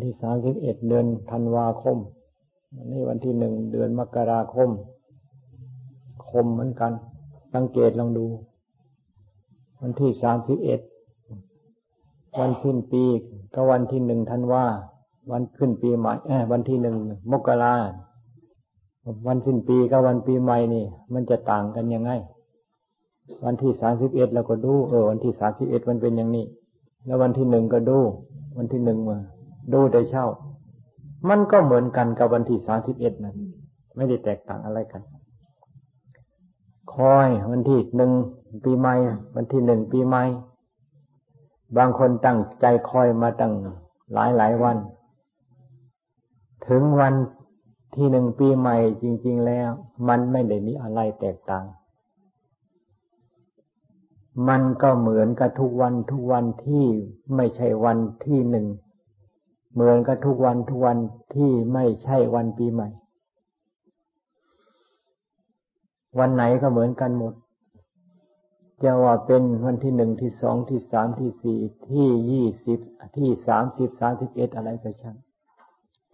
ที่สามสิบเอ็ดเดือนธันวาคมนี่วันที่หนึ่งเดือนมกราคม คมเหมือนกัน สังเกตลองดู วันที่สามสิบเอ็ดวันสิ้นปีก็วันที่หนึ่งธันวาวันขึ้นปีใหม่เอวันที่หนึ่งมกราวันสิ้นปีกับวันปีใหม่นี่ มันจะต่างกันยังไง วันที่สามสิบเอ็ดเราก็ดู เออ วันที่สามสิบเอ็ดมันเป็นอย่างนี้ แล้ววันที่หนึ่งก็ดู วันที่หนึ่งมา ดูได้เช่า มันก็เหมือนกันกับวันที่สามสิบเอ็ดนั้น ไม่ได้แตกต่างอะไรกัน คอยวันที่หนึ่งปีใหม่ วันที่หนึ่งปีใหม่ บางคนตั้งใจคอยมาตั้งหลายหลายวัน ถึงวันที่หนึ่งปีใหม่จริง ๆ แล้ว มันไม่ได้มีอะไรแตกต่าง มันก็เหมือนกับทุกวันทุกวันที่ไม่ใช่วันที่หนึ่ง เหมือนกับทุกวันทุกวันที่ไม่ใช่วันปีใหม่ วันไหนก็เหมือนกันหมดจะว่าเป็นวันที่หนึ่งที่สองที่สามที่สี่ที่ยี่สิบที่สามสิบสามสิบเอ็ดอะไรก็ช่าง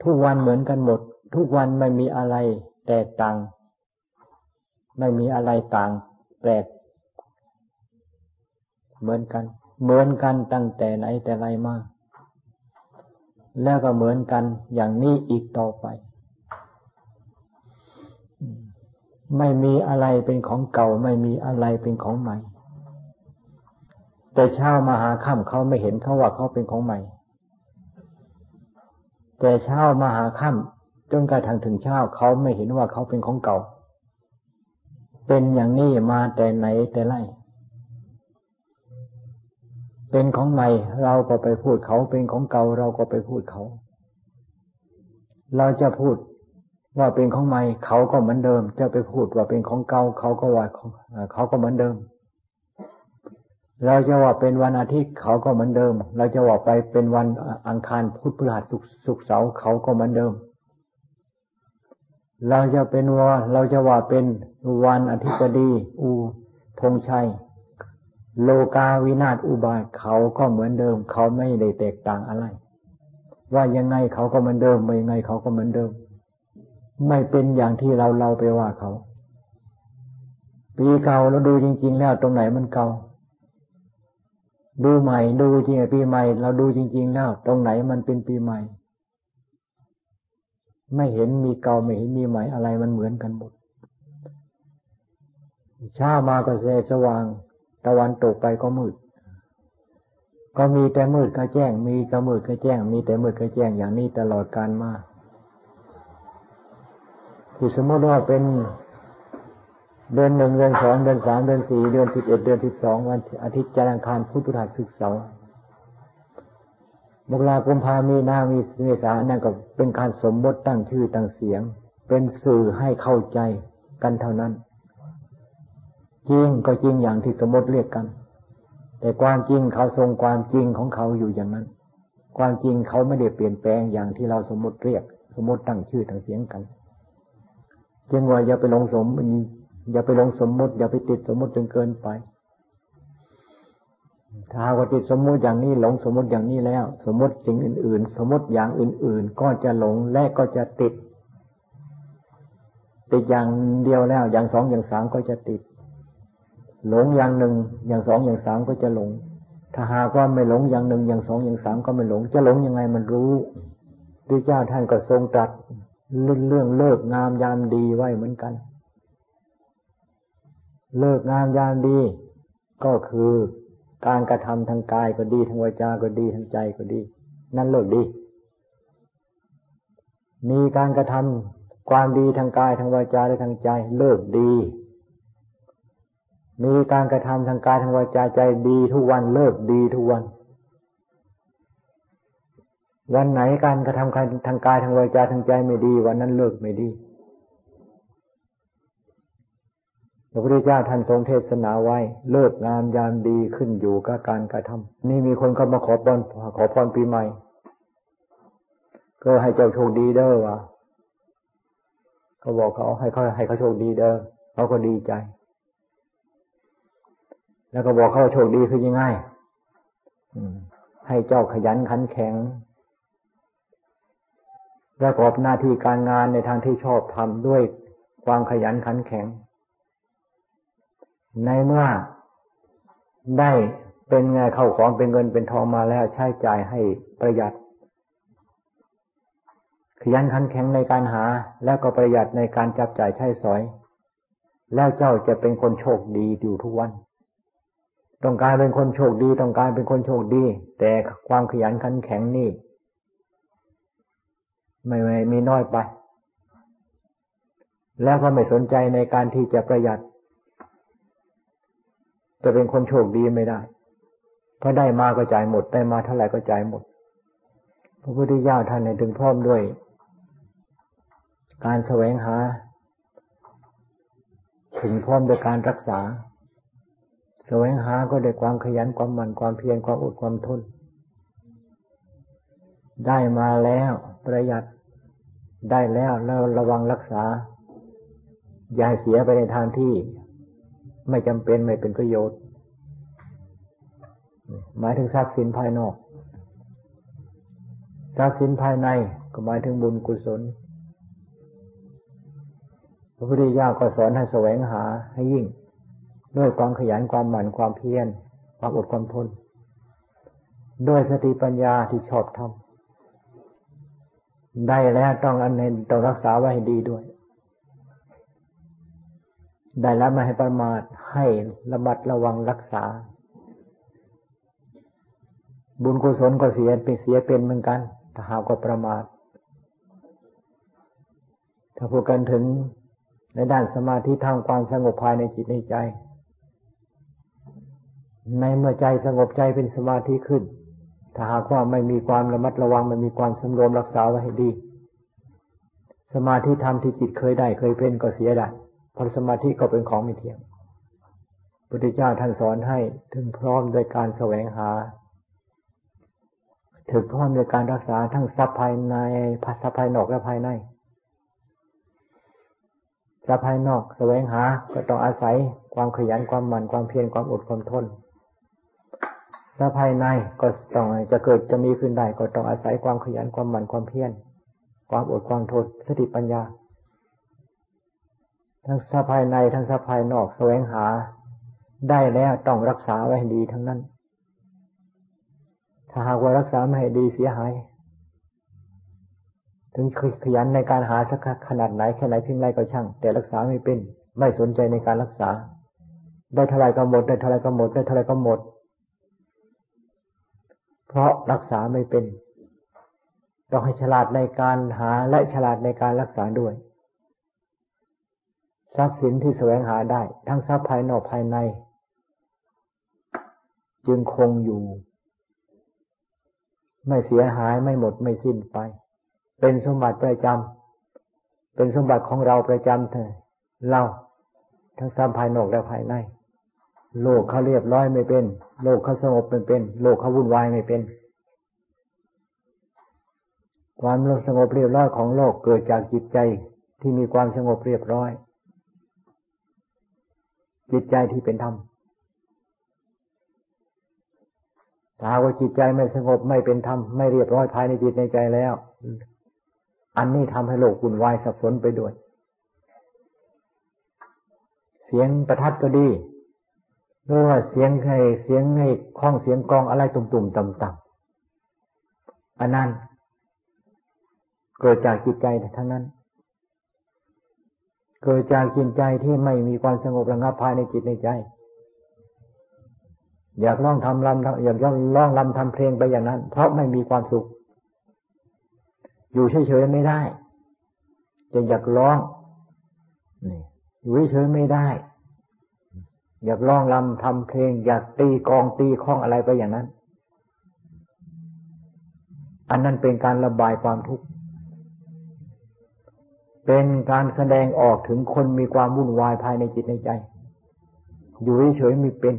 ทุกวันเหมือนกันหมด ทุกวันไม่มีอะไรแตกต่าง ไม่มีอะไรต่างแปลกเหมือนกัน เหมือนกันตั้งแต่ไหนแต่ไรมา แล้วก็เหมือนกันอย่างนี้อีกต่อไป ไม่มีอะไรเป็นของเก่า ไม่มีอะไรเป็นของใหม่ แต่เช้ามาหาค่ำเขาไม่เห็นเขาว่าเขาเป็นของใหม่ แต่เช้ามาหาค่ำจนกระทั่งถึงเช้าเขาไม่เห็นว่าเขาเป็นของเก่า เป็นอย่างนี้มาแต่ไหนแต่ไร เป็นของใหม่เราก็ไปพูดเขาเป็นของเก่าเราก็ไปพูดเขา เราจะพูดว่าเป็นของใหม่เขาก็เหมือนเดิม จะไปพูดว่าเป็นของเก่าเขาก็ว่าเขาก็เหมือนเดิม เราจะว่าเป็นวันอาทิตย์เขาก็เหมือนเดิม เราจะว่าไปเป็นวันอังคารพุธพฤหัสศุกร์เสาร์เขาก็เหมือนเดิม เราจะเป็นว่าเราจะว่าเป็นวันอาทิตย์ดี อูธงชัย โลกาวินาศอุบายเขาก็เหมือนเดิม เขาไม่ได้แตกต่างอะไร ว่ายังไงเขาก็เหมือนเดิมไม่ยังไงเขาก็เหมือนเดิม ไม่เป็นอย่างที่เราเราไปว่าเขา ปีเก่าเราดูจริง ๆ แล้วตรงไหนมันเก่า ดูใหม่ดูจริงปีใหม่ เราดูจริง ๆ แล้ว ตรงไหนมันเป็นปีใหม่ ไม่เห็นมีเก่าไม่เห็นมีใหม่อะไรมันเหมือนกันหมดเช้ามาก็แสสว่าง ตะวันตกไปก็มืด ก็มีแต่มืดก็แจ้ง มีก็มืดก็แจ้ง มีแต่มืดก็แจ้งอย่างนี้ตลอดการมาคือสมมติว่าเป็นเดือนหนึ่งเดือนสองเดือนสามเดือนสี่เดือนสิบเอ็ดเดือนสิบสองวันอาทิตย์จันทร์อังคารพุธพฤหัสศุกร์เสาร์มกราคมพามีนามีเมษานั่นก็เป็นการสมมติตั้งชื่อตั้งเสียง เป็นสื่อให้เข้าใจกันเท่านั้น จริงก็จริงอย่างที่สมมติเรียกกัน แต่ความจริงเขาทรงความจริงของเขาอยู่อย่างนั้น ความจริงเขาไม่ได้เปลี่ยนแปลงอย่างที่เราสมมติเรียก สมมติตั้งชื่อตั้งเสียงกันจึงว่าอย่าไปลงสมอย่าไปลงสมมติ อย่าไปติดสมมติจนเกินไปถ้าว่าติดสมมติอย่างนี้หลงสมมติอย่างนี้แล้ว สมมติสิ่งอื่น ๆ สมมติอย่างอื่น ๆ ก็จะหลงและก็จะติดติดอย่างเดียวแล้ว อย่างสองอย่างสามก็จะติด หลงอย่างหนึ่งอย่างสองอย่างสามก็จะหลง ถ้าหากว่าไม่หลงอย่างหนึ่งอย่างสองอย่างสามก็ไม่หลง จะหลงยังไงมันรู้พระเจ้าท่านก็ทรงตรัสเรื่องเลิกงามยามดีไว้เหมือนกัน เลิกงามยามดี ก็คือการกระทำทางกายก็ดีทางวาจาก็ดีทางใจก็ดี นั่นเลิกดี มีการกระทำความดีทางกายทางวาจาและทางใจ เลิกดี มีการกระทำทางกายทางวาจาใจดีทุกวันเลิกดีทุกวัน วันไหนการกระทำทางกายทางวาจาทางใจไม่ดี วันนั้นเลิกไม่ดีพระพุทธเจ้าท่านทรงเทศนาไว้ เลิกงามยามดีขึ้นอยู่กับการกระทำนี่มีคนเข้ามาขอพรขอพรปีใหม่ ก็ให้เจ้าโชคดีเด้อวะเขาบอกเขาให้เขาให้เขาโชคดีเด้อเขาก็ดีใจ แล้วก็บอกเขาโชคดีคือยังไงให้เจ้าขยันขันแข็งประกอบหน้าที่การงานในทางที่ชอบทำด้วยความขยันขันแข็ง ในเมื่อได้เป็นไงเข้าของเป็นเงินเป็นทองมาแล้วใช้จ่ายให้ประหยัด ขยันขันแข็งในการหา แล้วก็ประหยัดในการจับจ่ายใช้สอย แล้วเจ้าจะเป็นคนโชคดีอยู่ทุกวัน ต้องการเป็นคนโชคดี ต้องการเป็นคนโชคดี แต่ความขยันขันแข็งนี่ ไม่ไม่มีน้อยไป แล้วก็ไม่สนใจในการที่จะประหยัด จะเป็นคนโชคดีไม่ได้เพราะได้มาก็จ่ายหมด ได้มาเท่าไหร่ก็จ่ายหมด พระพุทธเจ้าท่านในถึงพร้อมด้วย การแสวงหา ถึงพร้อมด้วยการรักษา แสวงหาก็ได้ความขยันความหมั่นความเพียรความอดความทน ได้มาแล้วประหยัดได้แล้วแล้วระวังรักษา อย่าเสียไปในทางที่ ไม่จำเป็นไม่เป็นประโยชน์ หมายถึงทรัพย์สินภายนอกทรัพย์สินภายในก็หมายถึงบุญกุศล พระพุทธเจ้าก็สอนให้แสวงหาให้ยิ่ง ด้วยความขยันความหมั่นความเพียรความอดความทนด้วยสติปัญญาที่ชอบทำได้แล้วต้องอันเน้นต้องรักษาไว้ให้ดีด้วย ได้แล้วม่ให้ประมาทให้ระมัดระวังรักษา บุญกุศลก็เสียเป็นเสียเป็นเหมือนกันถ้าหากว่าประมาทถ้าพูดกันถึงในด้านสมาธิทางความสงบภายในจิตในใจ ในเมื่อใจสงบใจเป็นสมาธิขึ้น ถ้าหากว่าไม่มีความระมัดระวังไม่มีความสำรวมรักษาไว้ให้ดี สมาธิธรรมที่จิตเคยได้เคยเป็นก็เสียได้เพราะสมาธิก็เป็นของไม่เที่ยงพุทธเจ้าท่านสอนให้ถึงพร้อมโดยการแสวงหา ถึงพร้อมในการรักษาทั้งทรัพย์ภายในภาษาภายนอกและภายในทรัพย์ภายนอกแสวงหาก็ต้องอาศัยความขยันความหมั่นความเพียรความอดความทน ทรัพย์ภายในก็ต้องจะเกิดจะมีขึ้นได้ก็ต้องอาศัยความขยันความหมั่นความเพียรความอดความทนสติปัญญา ทั้งทรัพย์ภายในทั้งทรัพย์ภายนอกแสวงหา ได้แล้วต้องรักษาไว้ให้ดีทั้งนั้น ถ้าหากว่ารักษาไม่ให้ดีเสียหายถึงขยันในการหาสักขนาดไหนแค่ไหนเพียงไรก็ช่าง แต่รักษาไม่เป็น ไม่สนใจในการรักษา ได้เท่าไรก็หมดได้เท่าไรก็หมดได้เท่าไรก็หมด เพราะรักษาไม่เป็น ต้องให้ฉลาดในการหาและฉลาดในการรักษาด้วย ทรัพย์สินที่แสวงหาได้ ทั้งทรัพย์ภายนอกภายใน จึงคงอยู่ ไม่เสียหายไม่หมดไม่สิ้นไป เป็นสมบัติประจำเป็นสมบัติของเราประจำเถอเราทั้งทำภายนอกและภายใน โลกเขาเรียบร้อยไม่เป็น โลกเขาสงบไม่เป็น โลกเขาวุ่นวายไม่เป็น ความสงบเรียบร้อยของโลกเกิดจากจิตใจที่มีความสงบเรียบร้อย จิตใจที่เป็นธรรมถ้าว่าจิตใจไม่สงบไม่เป็นธรรมไม่เรียบร้อยภายในจิตในใจแล้ว อันนี้ทำให้โลกวุ่นวายสับสนไปด้วย เสียงประทัดก็ดี หรือว่าเสียงใครเสียงให้คล้องเสียงกองอะไรตุ่มๆต่ำๆอันนั้นเกิดจากจิตใจทั้งนั้น เกิดจากจิตใจที่ไม่มีความสงบระงับภายในจิตในใจ อยากร้องทำลำอยากร้องลำทำเพลงไปอย่างนั้น เพราะไม่มีความสุข อยู่เฉยๆไม่ได้จะอยากร้องนี่อยู่เฉยๆไม่ได้ อยากร้องลำทำเพลง อยากตีกองตีข้องอะไรไปอย่างนั้น อันนั้นเป็นการระบายความทุกข์ เป็นการแสดงออกถึงคนมีความวุ่นวายภายในจิตในใจ อยู่เฉยๆม่เป็น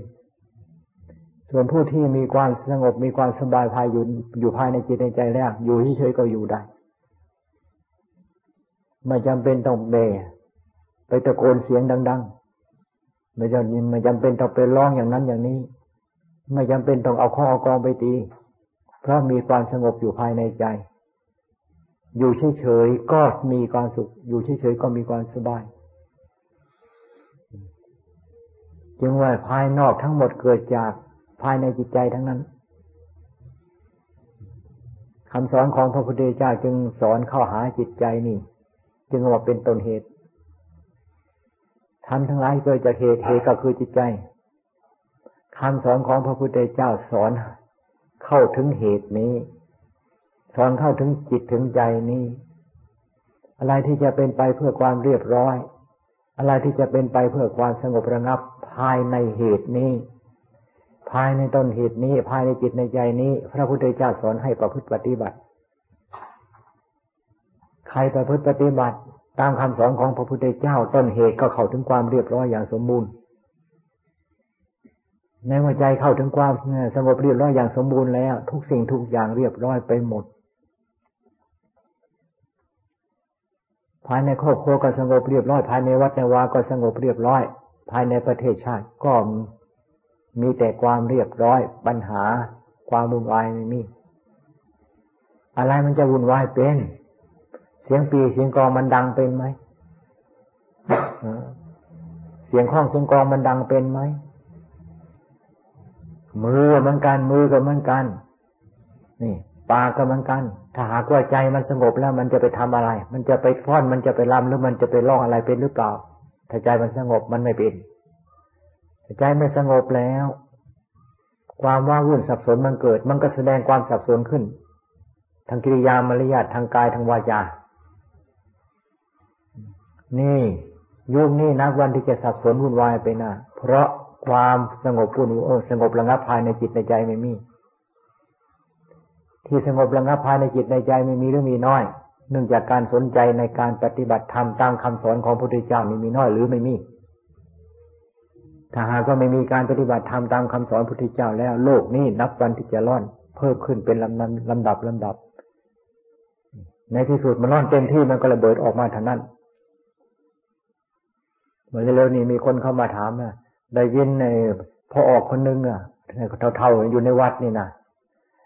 ส่วนผู้ที่มีความสงบมีความสบายภายอยู่อยู่ภายในจิตในใจแล้ว อยู่เฉยๆก็อยู่ได้ ไม่จำเป็นต้องเบไปตะโกนเสียงดัง ๆ ไม่จำไม่จำเป็นต้องไปร้องอย่างนั้นอย่างนี้ ไม่จำเป็นต้องเอาข้อเอากองไปตี เพราะมีความสงบอยู่ภายในใจ อยู่เฉยๆก็มีความสุข อยู่เฉยๆก็มีความสบาย จึงว่าภายนอกทั้งหมดเกิดจากภายในจิตใจทั้งนั้นคำสอนของพระพุทธเจ้าจึงสอนเข้าหาจิตใจนี่ จึงว่าเป็นต้นเหตุ ทำทั้งหลายเกิดจากเหตุเหตุก็คือจิตใจคำสอนของพระพุทธเจ้าสอนเข้าถึงเหตุนี้ สอนเข้าถึงจิตถึงใจนี้ อะไรที่จะเป็นไปเพื่อความเรียบร้อย อะไรที่จะเป็นไปเพื่อความสงบระงับ ภายในเหตุนี้ ภายในต้นเหตุนี้ ภายในจิตในใจนี้ พระพุทธเจ้าสอนให้ประพฤติปฏิบัติ ใครประพฤติปฏิบัติ ตามคำสอนของพระพุทธเจ้าต้นเหตุก็เข้าถึงความเรียบร้อยอย่างสมบูรณ์ในหัวใจเข้าถึงความสงบเรียบร้อยอย่างสมบูรณ์แล้ว ทุกสิ่งทุกอย่างเรียบร้อยไปหมด ภายในครอบครัวก็สงบเรียบร้อย ภายในวัดในวาก็สงบเรียบร้อย ภายในประเทศชาติก็มีแต่ความเรียบร้อย ปัญหา ความวุ่นวายไม่มี อะไรมันจะวุ่นวายเป็น เสียงปีเสียงกองมันดังเป็นไหมเสียงข้องเสียงกองมันดังเป็นไหมมือเหมือนกันมือก็เหมือนกัน นี่ปากก็เหมือนกัน ถ้าหากว่าใจมันสงบแล้วมันจะไปทำอะไร มันจะไปฟ้อนมันจะไปรำหรือมันจะไปร้องอะไรเป็นหรือเปล่า ถ้าใจมันสงบมันไม่เป็นถ้าใจไม่สงบแล้ว ความว่าวุ่นสับสนมันเกิด มันก็แสดงความสับสนขึ้นทางกิริยามารยาททางกายทางวาจา นี่ยุคนี้นักวันที่จะสับสนวุ่นวายไปนะเพราะความสงบปุ่นเออสงบระงับภายในจิตในใจไม่มี ที่สงบระงับภายในจิตในใจไม่มีหรือมีน้อย เนื่องจากการสนใจในการปฏิบัติธรรมตามคำสอนของพระพุทธเจ้านี่มีน้อยหรือไม่มีถ้าหากว่าไม่มีการปฏิบัติธรรมตามคำสอนพระพุทธเจ้าแล้ว โลกนี้นับวันที่จะร่อน เพิ่มขึ้นเป็นลำดับลำดับลำดับ ในที่สุดมันร่อนเต็มที่มันก็ระเบิดออกมาท่านั้น เมื่อเร็วนี้มีคนเข้ามาถามนะได้ยินในพ่อออกคนนึงอะเท่าๆอยู่ในวัดนี่นะ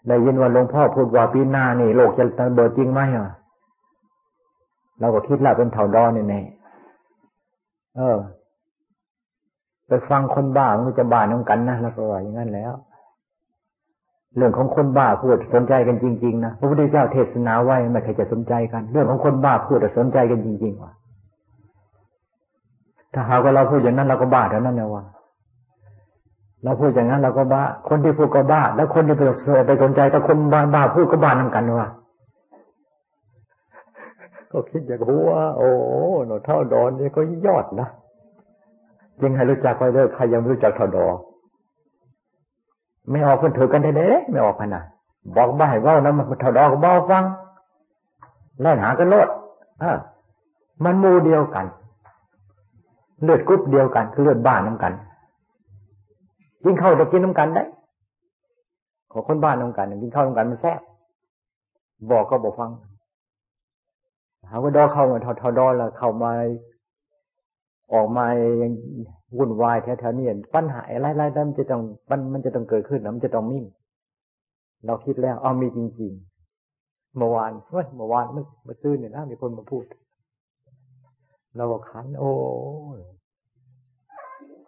ได้ยินว่าหลวงพ่อพูดว่าปีหน้านี่โลกจะระเบิดจริงไหมอะเราก็คิดละเป็นเท่าดอนนี่แน่เออ ไปฟังคนบ้ามันจะบ้าน้องกันนะแล้วก็ว่าอย่างนั้นแล้ว เรื่องของคนบ้าพูดสนใจกันจริง ๆ นะพระพุทธเจ้าเทศนาไว้ไม่ใครจะสนใจกัน เรื่องของคนบ้าพูดสนใจกันจริงๆว่ะ ถ้าหากว่าเราพูดอย่างนั้นเราก็บ้าเท่านั้นนะว่าเราพูดอย่างนั้นเราก็บ้า คนที่พูดก็บ้า แล้วคนที่ไปไปสนใจแต่คนบ้าบ้าพูดก็บ้านั่งกันว่าก็คิดอย่างว่าโอ้หนูเท่าดอนนี่ก็ยอดนะจริงให้รู้จักไปเด้อใครยังไม่รู้จักเท่าดอไม่ออกคนถือกันได้เลยไม่ออกขนาดบอกบ้าให้ว่านะมันเท่าดอก็บอกฟังไล่หากันโลดอ่ามันมูเดียวกัน เลือดกรุ๊ปเดียวกันคือเลือดบ้านน้ำกันกินข้าวจะกินน้ำกันได้ ขอคนบ้านน้ำกันกินข้าวน้ำกันมันแซ่บบอกก็บอกฟังหาว่าดอเข้ามาทอดอแล้วเข้ามาออกมายังวุ่นวายแถวๆนี้ปัญหาอะไรๆมันจะต้องมันมันจะต้องเกิดขึ้นนะมันจะต้องมีเราคิดแล้วเอามีจริง ๆ เมื่อวานเมื่อวานเมื่อซื้อเนี่ยนะมีคนมาพูด เราขันโอ้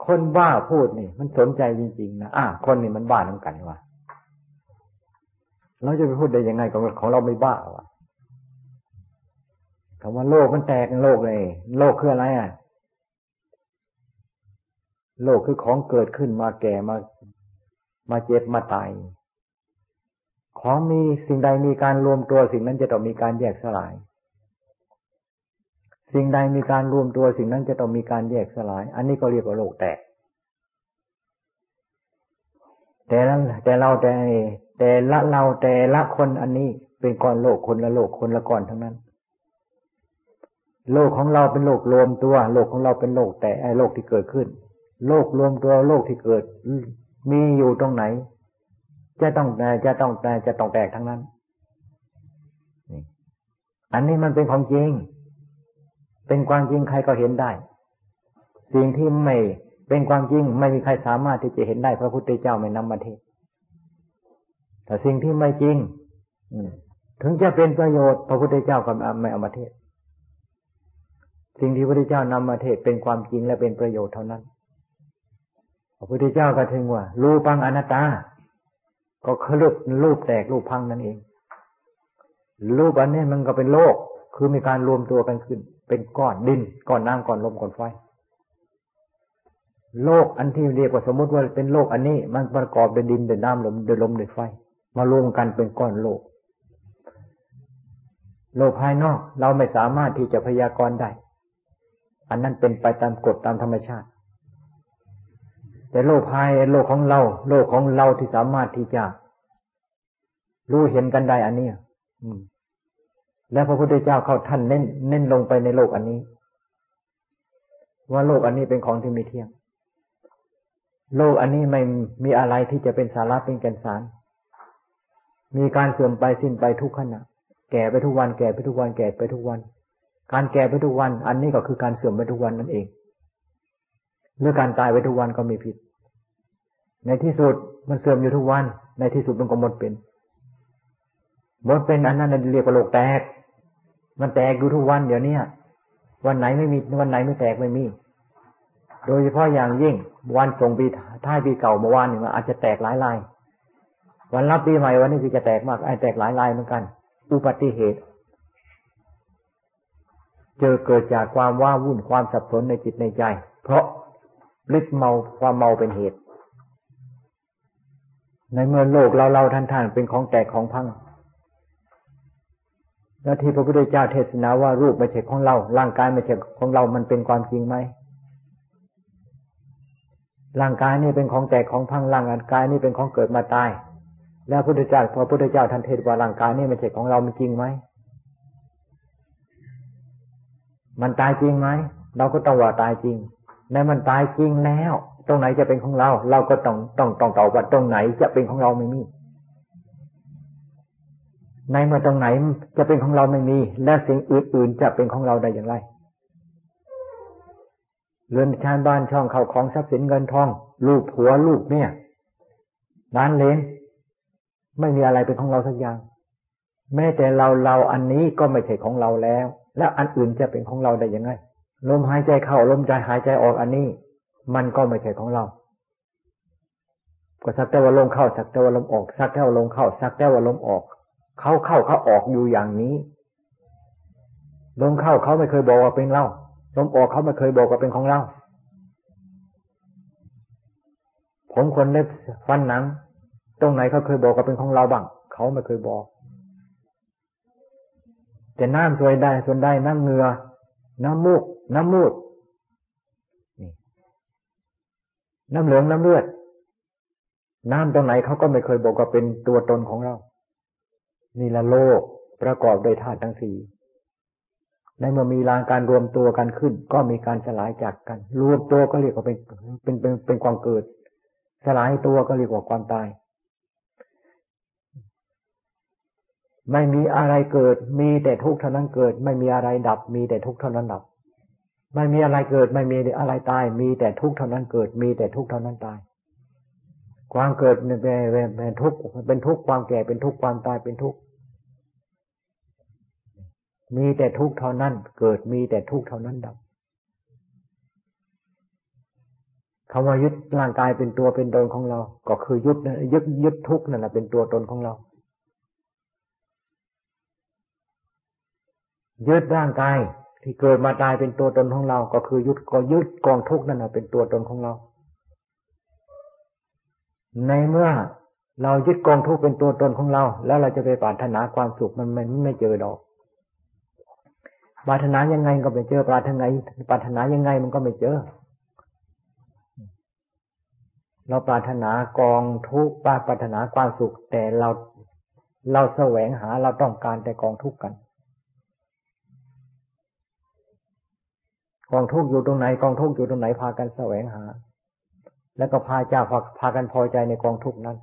คนบ้าพูดนี่ มันสนใจจริงๆนะอะคนนี่มันบ้าน้ำกันวะเราจะไปพูดได้ยังไงของของเราไม่บ้าวะคำว่าโลกมันแตกโลกเลย โลกคืออะไรอะ โลกคือของเกิดขึ้นมาแก่มา มาเจ็บมาตาย ของมีสิ่งใดมีการรวมตัวสิ่งนั้นจะต้องมีการแยกสลาย สิ่งใดมีการรวมตัวสิ่งนั้นจะต้องมีการแยกสลาย อันนี้ก็เรียกว่าโลกแตก แต่ละแต่เราแต่แต่ละเราแต่ละคนอันนี้เป็นก้อนโลกคนละโลกคนละก้อนทั้งนั้น โลกของเราเป็นโลกรวมตัว โลกของเราเป็นโลกแต่ไอ้โลกที่เกิดขึ้น โลกรวมตัวโลกที่เกิดมีอยู่ตรงไหน จะต้องจะต้องจะต้องแตกทั้งนั้นอันนี้มันเป็นของจริง เป็นความจริงใครก็เห็นได้ สิ่งที่ไม่เป็นความจริงไม่มีใครสามารถที่จะเห็นได้ พระพุทธเจ้าไม่นำมาเทศแต่สิ่งที่ไม่จริงถึงจะเป็นประโยชน์ พระพุทธเจ้าก็ไม่เอามาเทศ สิ่งที่พระพุทธเจ้านำมาเทศเป็นความจริงและเป็นประโยชน์เท่านั้น พระพุทธเจ้าก็ถึงว่ารูปังอนัตตา ก็คือรูปรูปแตกรูปพังนั่นเอง รูปอันนี้มันก็เป็นโลก คือมีการรวมตัวกันขึ้น เป็นก้อนดินก้อนน้ำก้อนลมก้อนไฟโลกอันที่เรียกว่าสมมติว่าเป็นโลกอันนี้มันประกอบด้วยดินด้วยน้ำลมด้วยลมด้วยไฟ มารวมกันเป็นก้อนโลก โลกภายนอกเราไม่สามารถที่จะพยากรณ์ได้ อันนั้นเป็นไปตามกฎตามธรรมชาติ แต่โลกภายโลกของเรา โลกของเราที่สามารถที่จะรู้เห็นกันได้อันนี้อืม และพระพุทธเจ้าเขาท่านเน้นเน้นลงไปในโลกอันนี้ ว่าโลกอันนี้เป็นของที่มีเที่ยง โลกอันนี้ไม่มีอะไรที่จะเป็นสาระเป็นแก่นสาร มีการเสื่อมไปสิ้นไปทุกขณะ แก่ไปทุกวัน แก่ไปทุกวัน แก่ไปทุกวัน การแก่ไปทุกวัน อันนี้ก็คือการเสื่อมไปทุกวันนั่นเองหรือการตายไปทุกวันก็มีผิด ในที่สุดมันเสื่อมอยู่ทุกวัน ในที่สุดมันก็หมดเป็นหมดเป็นอันนั้นเรียกว่าโลกแตก มันแตกอยู่ทุกวันเดี๋ยวนี้วันไหนไม่มีวันไหนไม่แตกไม่มี โดยเฉพาะอย่างยิ่ง วันส่งปีท้ายปีเก่าเมื่อวานนี่มันอาจจะแตกหลายลายวันรับปีใหม่วันนี้คือจะแตกมากไอ้แตกหลายลายเหมือนกัน อุบัติเหตุ เจอเกิดจากความว้าวุ่นความสับสนในจิตในใจ เพราะฤทธิ์เมาความเมาเป็นเหตุ ในเมื่อโลกเราเราท่านท่านเป็นของแตกของพัง แล้วที่พระพุทธเจ้าเทศนาว่ารูปไม่ใช่ของเรา ร่างกายไม่ใช่ของเรา มันเป็นความจริงไหม ร่างกายนี่เป็นของแตกของพังร่างกายนี่เป็นของเกิดมาตาย แล้วพุทธเจ้าพอพุทธเจ้าท่านเทศว่าร่างกายนี่ไม่ใช่ของเรา มันจริงไหม มันตายจริงไหม เราก็ต้องว่าตายจริง ในมันตายจริงแล้ว ตรงไหนจะเป็นของเรา เราก็ต้องต้องต้องตอบว่าตรงไหนจะเป็นของเราไม่มี ในเมื่อตรงไหนจะเป็นของเราไม่มี และสิ่งอื่น ๆ จะเป็นของเราได้อย่างไรเรือนชานบ้านช่องเขาของทรัพย์สินเงินทอง ลูกผัวลูกเนี่ยร้านเลนไม่มีอะไรเป็นของเราสักอย่าง แม้แต่เราเราอันนี้ก็ไม่ใช่ของเราแล้ว แล้วอันอื่นจะเป็นของเราได้ยังไงลมหายใจเข้าลมใจหายใจออกอันนี้ มันก็ไม่ใช่ของเราก็สักแต่ว่าลมเข้าสักแต่ว่าลมออกสักแต่ว่าลมเข้าสักแต่ว่าลมออก เขาเข้าเขาออกอยู่อย่างนี้ ลมเข้าเขาไม่เคยบอกว่าเป็นเราลมออกเขาไม่เคยบอกว่าเป็นของเรา ผมคนเล็บฟันหนัง ตรงไหนเขาเคยบอกว่าเป็นของเราบ้าง เขาไม่เคยบอก แต่น้ำสวยได้ส่วนได้น้ำเงือ น้ำมูก น้ำมูดนี่น้ำเหลืองน้ำเลือด น้ำตรงไหนเขาก็ไม่เคยบอกว่าเป็นตัวตนของเรา นี่ละโลกประกอบโดยธาตุทั้งสี่ในเมื่อมีรางการรวมตัวกันขึ้น ก็มีการสลายจากกัน รวมตัวก็เรียกว่าเป็นเป็นเป็นเป็นความเกิด สลายตัวก็เรียกว่าความตาย ไม่มีอะไรเกิด มีแต่ทุกข์เท่านั้นเกิด ไม่มีอะไรดับ มีแต่ทุกข์เท่านั้นดับ ไม่มีอะไรเกิด ไม่มีอะไรตาย มีแต่ทุกข์เท่านั้นเกิด มีแต่ทุกข์เท่านั้นตาย ความเกิดเป็นเป็นทุกข์เป็นทุกข์ความแก่เป็นทุกข์ความตายเป็นทุกข์ มีแต่ทุกข์เท่านั้น เกิดมีแต่ทุกข์เท่านั้นดับคำว่ายึดร่างกายเป็นตัวเป็นตนของเรา ก็คือยึดยึดยึดทุกข์นั่นแหละเป็นตัวตนของเรา ยึดร่างกายที่เกิดมาตายเป็นตัวตนของเรา ก็คือยึดก็ยึดกองทุกข์นั่นแหละเป็นตัวตนของเรา ในเมื่อเรายึดกองทุกข์เป็นตัวตนของเรา แล้วเราจะไปปรารถนาความสุขมันไม่ไม่เจอดอก ปรารถนายังไงก็ไม่เจอ ปรารถนาปรารถนายังไงมันก็ไม่เจอ เราปรารถนากองทุกข์ปรารถนาความสุข แต่เราเราแสวงหาเราต้องการแต่กองทุกข์กัน กองทุกข์อยู่ตรงไหนกองทุกข์อยู่ตรงไหนพากันแสวงหา แล้วก็พาเจ้าพาพากันพอใจในกองทุกข์นั้น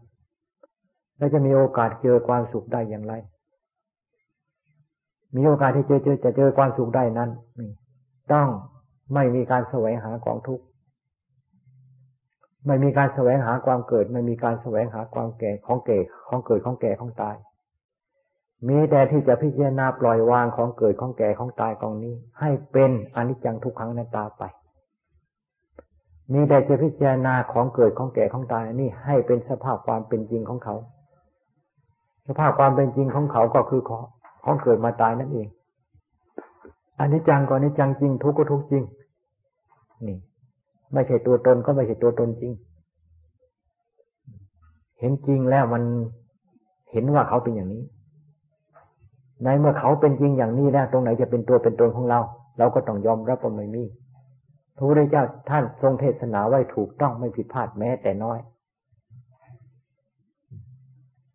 แล้วจะมีโอกาสเจอความสุขได้อย่างไร มีโอกาสที่เจอเจอจะเจอความสุขได้นั้นต้องไม่มีการแสวงหากองทุกข์ไม่มีการแสวงหาความเกิด ไม่มีการแสวงหาความแก่ของแก่ของเกิดของแก่ของตาย มีแต่ที่จะพิจารณาปล่อยวางของเกิดของแก่ของตายกองนี้ ให้เป็นอนิจจังทุกขังนันตาไป มีแต่จะพิจารณาของเกิดของแก่ของตายนี่ให้เป็นสภาพความเป็นจริงของเขา สภาพความเป็นจริงของเขาก็คือ ของของเกิดมาตายนั่นเองอันนี้จังก็อนิจจังจริง ทุกข์ก็ทุกข์จริง นี่ ไม่ใช่ตัวตนก็ไม่ใช่ตัวตนจริง เห็นจริงแล้วมันเห็นว่าเขาเป็นอย่างนี้ ในเมื่อเขาเป็นจริงอย่างนี้แล้วตรงไหนจะเป็นตัวเป็นตนของเรา เราก็ต้องยอมรับว่าไม่มีพระพุทธเจ้าท่านทรงเทศนาไว้ถูกต้องไม่ผิดพลาดแม้แต่น้อย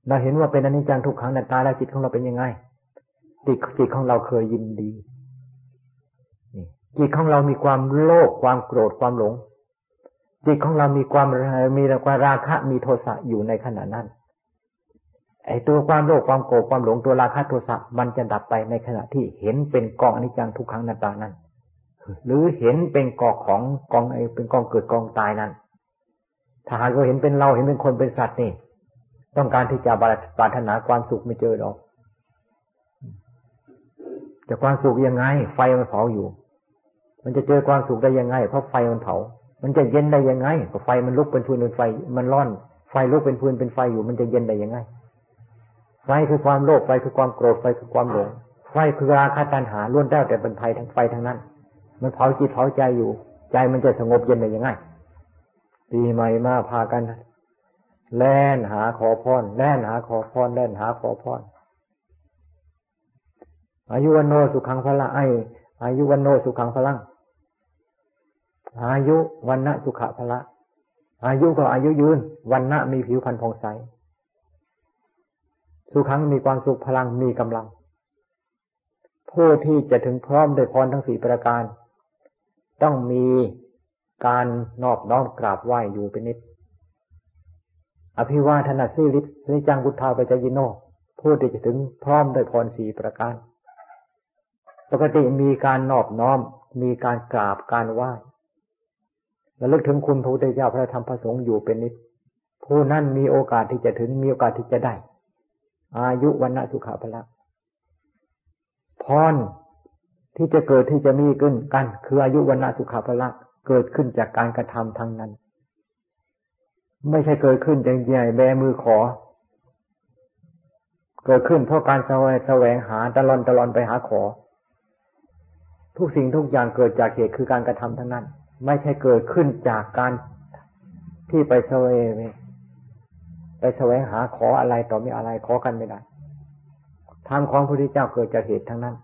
เราเห็นว่าเป็นอนิจจังทุกขังในตาและจิตของเราเป็นยังไง จิตจิตของเราเคยยินดีจิตของเรามีความโลภความโกรธความหลง จิตของเรามีความมีความราคะมีโทสะอยู่ในขณะนั้น ไอ้ตัวความโลภความโกรธความหลงตัวราคะโทสะมันจะดับไปในขณะที่เห็นเป็นกองอนิจจังทุกขังนาตานั้น หรือเห็นเป็นกองของกองไอ้เป็นกองเกิดกองตายนั้น ถ้าหากเราเห็นเป็นเราเห็นเป็นคนเป็นสัตว์นี่ ต้องการที่จะปรารถนาความสุขไม่เจอหรอก จะความสุขยังไง ไฟมันเผาอยู่ มันจะเจอความสุขได้ยังไง เพราะไฟมันเผา มันจะเย็นได้ยังไงก็ไฟมันลุกเป็นฟืนเป็นไฟ มันร้อน ไฟลุกเป็นฟืนเป็นไฟอยู่ มันจะเย็นได้ยังไง ไฟคือความโลภไฟคือความโกรธไฟคือความหลง ไฟคือราคะตัณหาล้วนแล้วแต่เป็นภัยทั้งไฟทั้งนั้น มันเผาจิตเผาใจอยู่ ใจมันจะสงบเย็นได้ยังไงปีใหม่มาพากัน แล่นหาขอพรแล่นหาขอพรแล่นหาขอพร อายุวันโนสุขังพละไออายุวันโนสุขังพลัง อายุวันณะสุขะพละ อายุก็อายุยืน วันณะมีผิวพรรณผ่องใส สุขังมีความสุขพลังมีกำลัง ผู้ที่จะถึงพร้อมด้วยพรทั้งสี่ประการ ต้องมีการนอบน้อมกราบไหว้อยู่เป็นนิด อภิวาทนาสิริสิจังบุทธาปจยิโนผู้ที่จะถึงพร้อมด้วยพรสี่ประการ ปกติมีการนอบน้อม มีการกราบการไหว้ระลึกถึงคุณพระพุทธเจ้าพระธรรมพระสงฆ์อยู่เป็นนิด ผู้นั้นมีโอกาสที่จะถึงมีโอกาสที่จะได้ อายุวันณะสุขภละพรที่จะเกิดที่จะมีขึ้นกัน คืออายุวันณะสุขภละเกิดขึ้นจากการกระทำทางนั้น ไม่ใช่เกิดขึ้นจากใหญ่แบมือขอ เกิดขึ้นเพราะการแสวงหาตะลอนตะลอนไปหาขอ ทุกสิ่งทุกอย่างเกิดจากเหตุคือการกระทำทั้งนั้น ไม่ใช่เกิดขึ้นจากการที่ไปเสวยไปแสวงหาขออะไรต่อมีอะไรขอกันไม่ได้ธรรมของพระพุทธเจ้าเกิดจากเหตุทั้งนั้น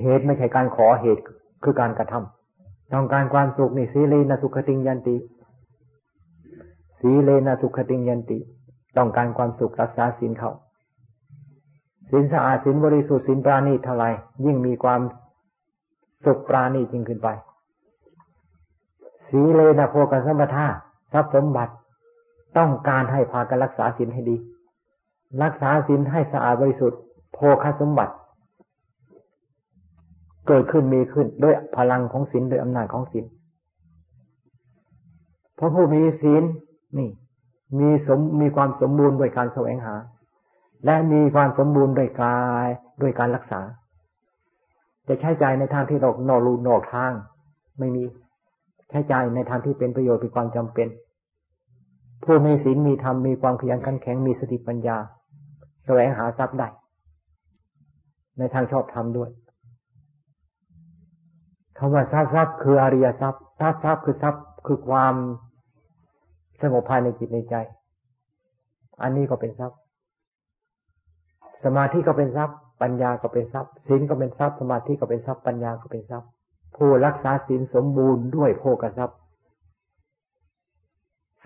เหตุไม่ใช่การขอเหตุคือการกระทำต้องการความสุขนี่สีเลนะสุขติงยันติสีเลนะสุขติงยันติ ต้องการความสุขรักษาศีลเขาศีลสะอาดศีลบริสุทธิ์ศีลปราณีเท่าไรยิ่งมีความ สุขปราณีจริงขึ้นไป สีเลนะโภกสัมปทาทรัพย์สมบัติ ต้องการให้พากันรักษาศีลให้ดี รักษาศีลให้สะอาดบริสุทธิ์โภคสมบัติ เกิดขึ้นมีขึ้นด้วยพลังของศีลด้วยอำนาจของศีลเพราะผู้มีศีลนี่ มีสมมีความสมบูรณ์ด้วยการแสวงหา และมีความสมบูรณ์ด้วยกายด้วยการรักษา จะใช้ใจในทางที่เรานอรูนอกทาง ไม่มีใช้ใจในทางที่เป็นประโยชน์เป็นความจำเป็น ผู้มีศีลมีธรรมมีความขยันขันแข็งมีสติปัญญาแสวงหาทรัพย์ได้ในทางชอบธรรมด้วยคำว่าทรัพย์ทรัพย์คืออริยทรัพย์ทรัพย์ทรัพย์คือทรัพย์คือความสงบภายในจิตในใจ อันนี้ก็เป็นทรัพย์ สมาธิก็เป็นทรัพย์ ปัญญาก็เป็นทรัพย์ศีลก็เป็นทรัพย์สมาธิก็เป็นทรัพย์ปัญญาก็เป็นทรัพย์ ผู้รักษาศีลสมบูรณ์ด้วยโภกทรัพย์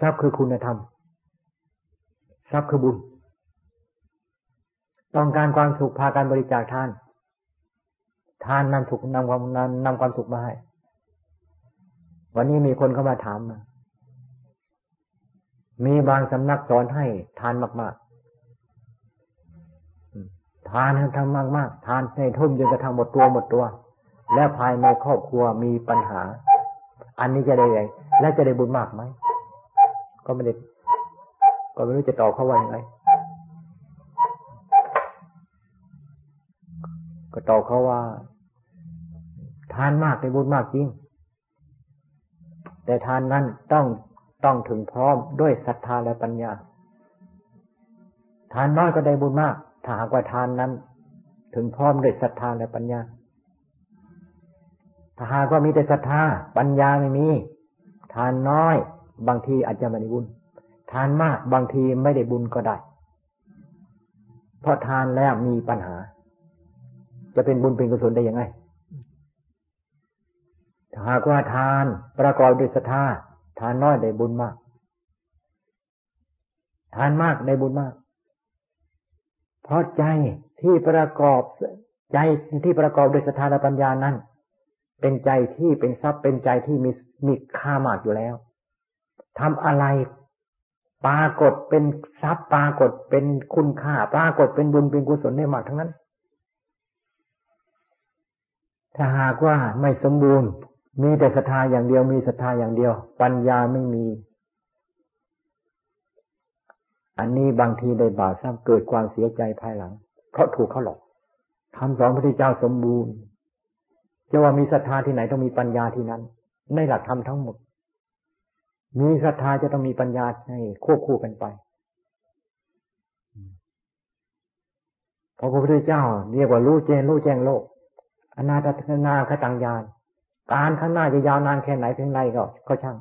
ทรัพย์คือคุณธรรม ทรัพย์คือบุญ ต้องการความสุขพาการบริจาคทาน ทานนำสุขนำความนำนำความสุขมาให้วันนี้มีคนเข้ามาถามมามีบางสำนักสอนให้ทานมาก ทานให้ทำมากมากทานให้ทุ่มจนกระทั่งหมดตัวหมดตัว แล้วภายในครอบครัวมีปัญหา อันนี้จะได้ไงและจะได้บุญมากไหมก็ไม่ได้ก็ไม่รู้จะตอบเขาว่ายังไงก็ตอบเขาว่า ทานมากในบุญมากจริง แต่ทานนั้นต้องต้องถึงพร้อมด้วยศรัทธาและปัญญา ทานน้อยก็ได้บุญมาก ถ้าหากว่าทานนั้น ถึงพร้อมด้วยศรัทธาและปัญญา ถ้าหากว่ามีแต่ศรัทธา ปัญญาไม่มี ทานน้อย บางทีอาจจะไม่ได้บุญ ทานมากบางทีไม่ได้บุญก็ได้ เพราะทานแล้วมีปัญหา จะเป็นบุญเป็นกุศลได้ยังไงถ้าหากว่าทานประกอบด้วยศรัทธาทานน้อยได้บุญมาก ทานมากได้บุญมาก เพราะใจที่ประกอบใจที่ประกอบด้วยศรัทธาและปัญญานั้น เป็นใจที่เป็นทรัพย์เป็นใจที่มีมีค่ามากอยู่แล้วทำอะไรปรากฏเป็นทรัพย์ปรากฏเป็นคุณค่าปรากฏเป็นบุญเป็นกุศลได้มากทั้งนั้น ถ้าหากว่าไม่สมบูรณ์ มีแต่ศรัทธาอย่างเดียวมีศรัทธาอย่างเดียว ปัญญาไม่มี อันนี้บางทีได้บาปซ้ำเกิดความเสียใจภายหลัง เพราะถูกเขาหลอกคำสอนพระพุทธเจ้าสมบูรณ์จะว่ามีศรัทธาที่ไหนต้องมีปัญญาที่นั้น ในหลักธรรมทั้งหมด มีศรัทธาจะต้องมีปัญญาให้ควบคู่กันไปพระพุทธเจ้า เรียกว่ารู้แจ้งรู้แจ้งโลกอนาตนาคตังญาณการข้างหน้าจะยาวนานแค่ไหนเพียงไรก็ก็ช่าง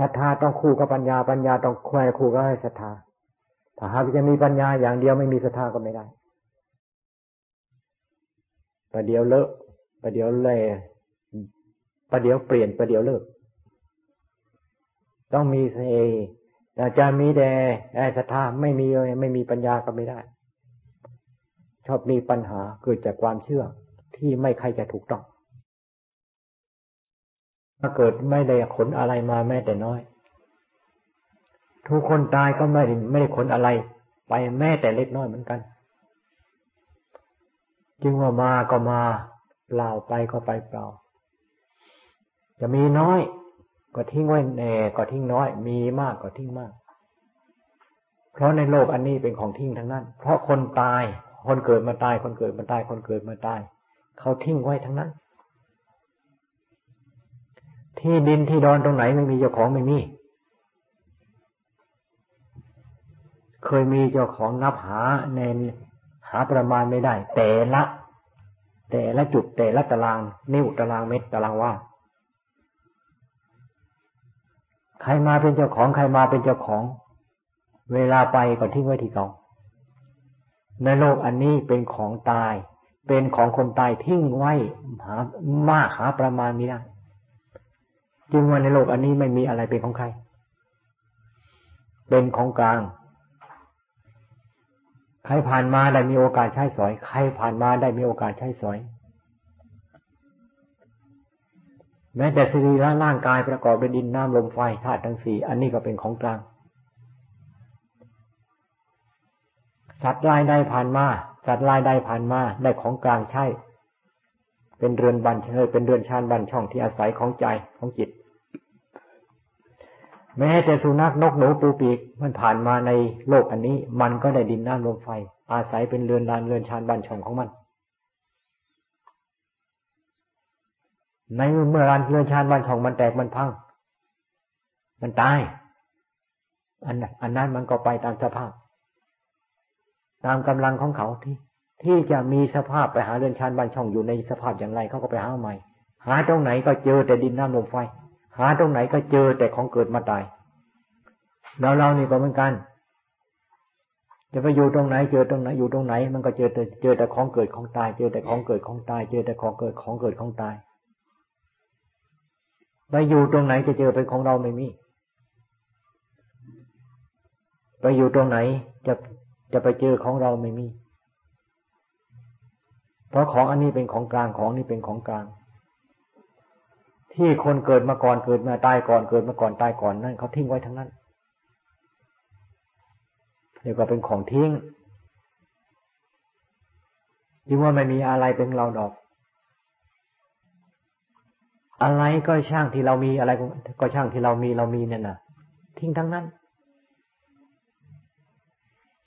ศรัทธาต้องคู่กับปัญญาปัญญาต้องควายคู่กับศรัทธาถ้าหากจะมีปัญญาอย่างเดียวไม่มีศรัทธาก็ไม่ได้ประเดี๋ยวเลอะประเดี๋ยวเละประเดี๋ยวเปลี่ยนประเดี๋ยวเลิก ต้องมีเสแต่จะมีแต่ศรัทธาไม่มีไม่มีปัญญาก็ไม่ได้ ชอบมีปัญหาเกิดจากความเชื่อที่ไม่ใครจะถูกต้อง ถ้าเกิดไม่ได้ขนอะไรมาแม้แต่น้อย ทุกคนตายก็ไม่ได้ไม่ได้ขนอะไร ไปแม้แต่เล็กน้อยเหมือนกัน จึงว่ามาก็มา เปล่าไปก็ไปเปล่า จะมีน้อย ก็ทิ้งไว้แน่ก็ทิ้งน้อย มีมากก็ทิ้งมาก เพราะในโลกอันนี้เป็นของทิ้งทั้งนั้น เพราะคนตาย คนเกิดมาตาย คนเกิดมาตาย คนเกิดมาตาย เขาทิ้งไว้ทั้งนั้น ที่ดินที่ดอนตรงไหนไม่มีเจ้าของไม่มี เคยมีเจ้าของนับหาเนนหาประมาณไม่ได้ แต่ละ แต่ละจุดแต่ละตาราง นิ้วตารางเมตรตารางว่าใครมาเป็นเจ้าของใครมาเป็นเจ้าของ เวลาไปก็ทิ้งไว้ที่เก่าในโลกอันนี้เป็นของตาย เป็นของคนตายทิ้งไว้หามากหาประมาณไม่ได้ จึงว่าในโลกอันนี้ไม่มีอะไรเป็นของใคร เป็นของกลาง ใครผ่านมาได้มีโอกาสใช้สอย ใครผ่านมาได้มีโอกาสใช้สอย แม้แต่สรีระร่างกายประกอบด้วยดินน้ำลมไฟธาตุทั้งสี่อันนี้ก็เป็นของกลาง สัตว์รายใดผ่านมา สัตว์ลายใดผ่านมาได้ของกลางใช่เป็นเรือนบันเชยเป็นเรือนชานบันช่องที่อาศัยของใจของจิต แม้แต่สุนัขนกหนูปูปีกมันผ่านมาในโลกอันนี้ มันก็ได้ดินน้ำลมไฟ อาศัยเป็นเรือนลานเรือนชานบันช่องของมัน ในเมื่อรานเรือนชานบันช่องมันแตกมันพัง มันตายอันอันนั้นมันก็ไปตามสภาพ ตามกำลังของเขาที่ ที่จะมีสภาพไปหาเรือนชานบ้านช่องอยู่ในสภาพอย่างไรเขาก็ไปหาใหม่ หาตรงไหนก็เจอแต่ดินน้ำลมไฟ หาตรงไหนก็เจอแต่ของเกิดมาตายเราเรานี่ก็เหมือนกัน จะไปอยู่ตรงไหน เจอตรงไหนอยู่ตรงไหน มันก็เจอแต่เจอแต่ของเกิดของตาย เจอแต่ของเกิดของตาย เจอแต่ของเกิดของเกิดของตายไปอยู่ตรงไหนจะเจอเป็นของเราไม่มี ไปอยู่ตรงไหนจะจะไปเจอของเราไม่มี เพราะของอันนี้เป็นของกลางของนี้เป็นของกลาง ที่คนเกิดมาก่อนเกิดมาตายก่อนเกิดมาก่อนตายก่อนนั่นเขาทิ้งไว้ทั้งนั้นเรียกว่าเป็นของทิ้งยิ่งว่าไม่มีอะไรเป็นเราดอก อะไรก็ช่างที่เรามีอะไรก็ช่างที่เรามีเรามีเนี่ยนะทิ้งทั้งนั้น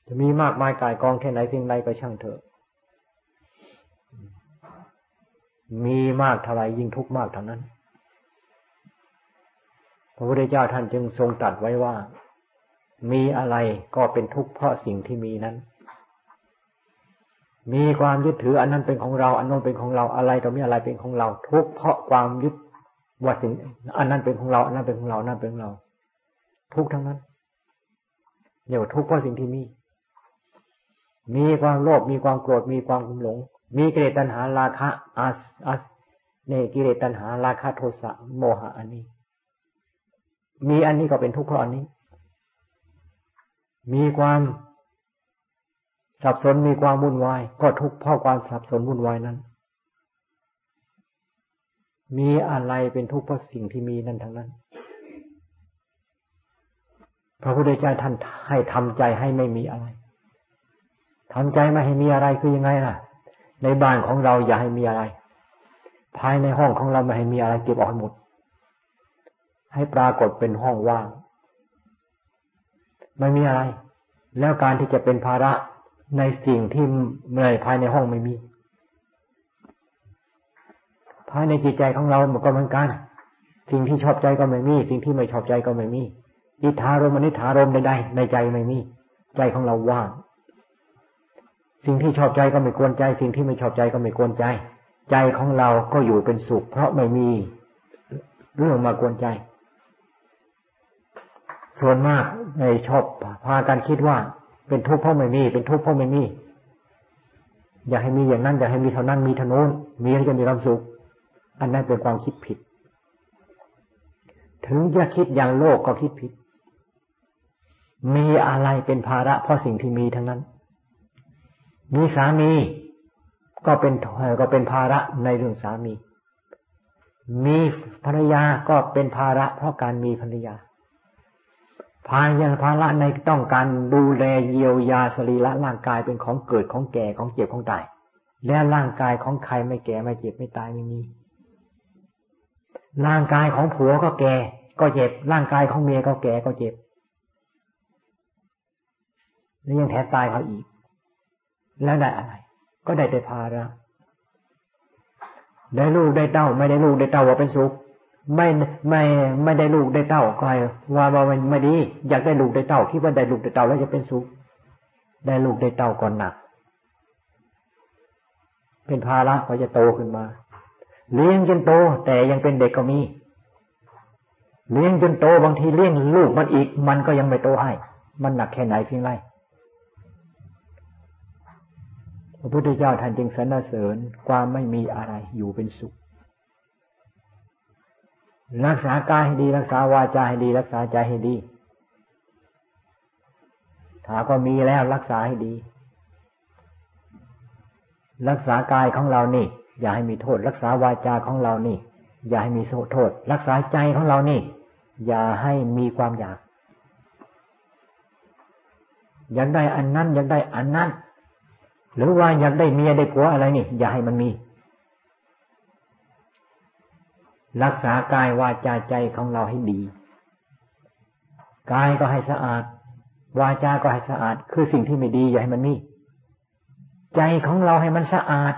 จะมีมากมายกายกองแค่ไหนเพียงไรก็ช่างเถอะ มีมากเท่าไรยิ่งทุกข์มากเท่านั้น พระพุทธเจ้าท่านจึงทรงตรัสไว้ว่า มีอะไรก็เป็นทุกข์เพราะสิ่งที่มีนั้น มีความยึดถืออันนั้นเป็นของเรา อันนั้นเป็นของเราอะไรต่อมีอะไรเป็นของเรา ทุกข์เพราะความยึดว่าสิ่ง อันนั้นเป็นของเรา อันนั้นเป็นของเราอันนั้นเป็นของเรา ทุกข์ทั้งนั้นเรียกว่าทุกข์เพราะสิ่งที่มี มีความโลภมีความโกรธมีความหลง มีกิเลสตัณหาราคะอาสอาสเนกิเลสตัณหาราคะโทสะโมหะอันนี้ มีอันนี้ก็เป็นทุกข์เพราะอันนี้ มีความสับสนมีความวุ่นวาย ก็ทุกข์เพราะความสับสนวุ่นวายนั้น มีอะไรเป็นทุกข์เพราะสิ่งที่มีนั่นทั้งนั้น พระพุทธเจ้าท่านให้ทำใจให้ไม่มีอะไรทำใจไม่ให้มีอะไรคือยังไงล่ะ ในบ้านของเราอย่าให้มีอะไร ภายในห้องของเราไม่ให้มีอะไรเก็บออกให้หมด ให้ปรากฏเป็นห้องว่าง ไม่มีอะไร แล้วการที่จะเป็นภาระในสิ่งที่ในภายในห้องไม่มี ภายในจิตใจของเรามันก็เหมือนกัน สิ่งที่ชอบใจก็ไม่มี สิ่งที่ไม่ชอบใจก็ไม่มี อิทธารมอนิธารมใดๆในใจไม่มี ใจของเราว่าง สิ่งที่ชอบใจก็ไม่กวนใจ สิ่งที่ไม่ชอบใจก็ไม่กวนใจ ใจของเราก็อยู่เป็นสุข เพราะไม่มีเรื่องมากวนใจ ส่วนมากในชอบพากันคิดว่า เป็นทุกข์เพราะไม่มี เป็นทุกข์เพราะไม่มี อยากให้มีอย่างนั้น อยากให้มีเท่านั้นมีเท่านู้นมีแล้วจะมีความสุข อันนั้นเป็นความคิดผิด ถึงจะคิดอย่างโลกก็คิดผิด มีอะไรเป็นภาระเพราะสิ่งที่มีทั้งนั้น มีสามีก็เป็นก็เป็นภาระในเรื่องสามี มีภรรยาก็เป็นภาระเพราะการมีภรรยา ภายาภาระในต้องการดูแลเยียวยาสรีระร่างกายเป็นของเกิดของแก่ของเจ็บของตาย และร่างกายของใครไม่แก่ไม่เจ็บไม่ตายไม่มี ร่างกายของผัวก็แก่ ก็เจ็บ ร่างกายของเมียก็แก่ก็เจ็บแล้วยังแถมตายเขาอีก แล้วได้อะไร ก็ได้แต่ภาระได้ลูกได้เต้า ไม่ได้ลูกได้เต้าว่าเป็นสุข ไม่ไม่ไม่ได้ลูกได้เต้าก็ว่าว่ามันไม่ดี อยากได้ลูกได้เต้าคิดว่าได้ลูกได้เต้าแล้วจะเป็นสุข ได้ลูกได้เต้าก่อนหนัก เป็นภาระพอจะโตขึ้นมา เลี้ยงจนโต แต่ยังเป็นเด็กก็มี เลี้ยงจนโตบางทีเลี้ยงลูกมันอีก มันก็ยังไม่โตให้ มันหนักแค่ไหนเพียงไรพระพุทธเจ้าท่านจึงสรรเสริญความไม่มีอะไรอยู่เป็นสุข รักษากายให้ดี รักษาวาจาให้ดี รักษาใจให้ดี ถ้าก็มีแล้วรักษาให้ดี รักษากายของเรานี่ อย่าให้มีโทษ รักษาวาจาของเรานี่ อย่าให้มีโทษ รักษาใจของเรานี่ อย่าให้มีความอยาก อยากได้อันนั้นอยากได้อันนั้นหรือว่าอยากได้เมียได้ผัวอะไรนี่ อย่าให้มันมี รักษากายวาจาใจของเราให้ดี กายก็ให้สะอาด วาจาก็ให้สะอาด คือสิ่งที่ไม่ดีอย่าให้มันมี ใจของเราให้มันสะอาด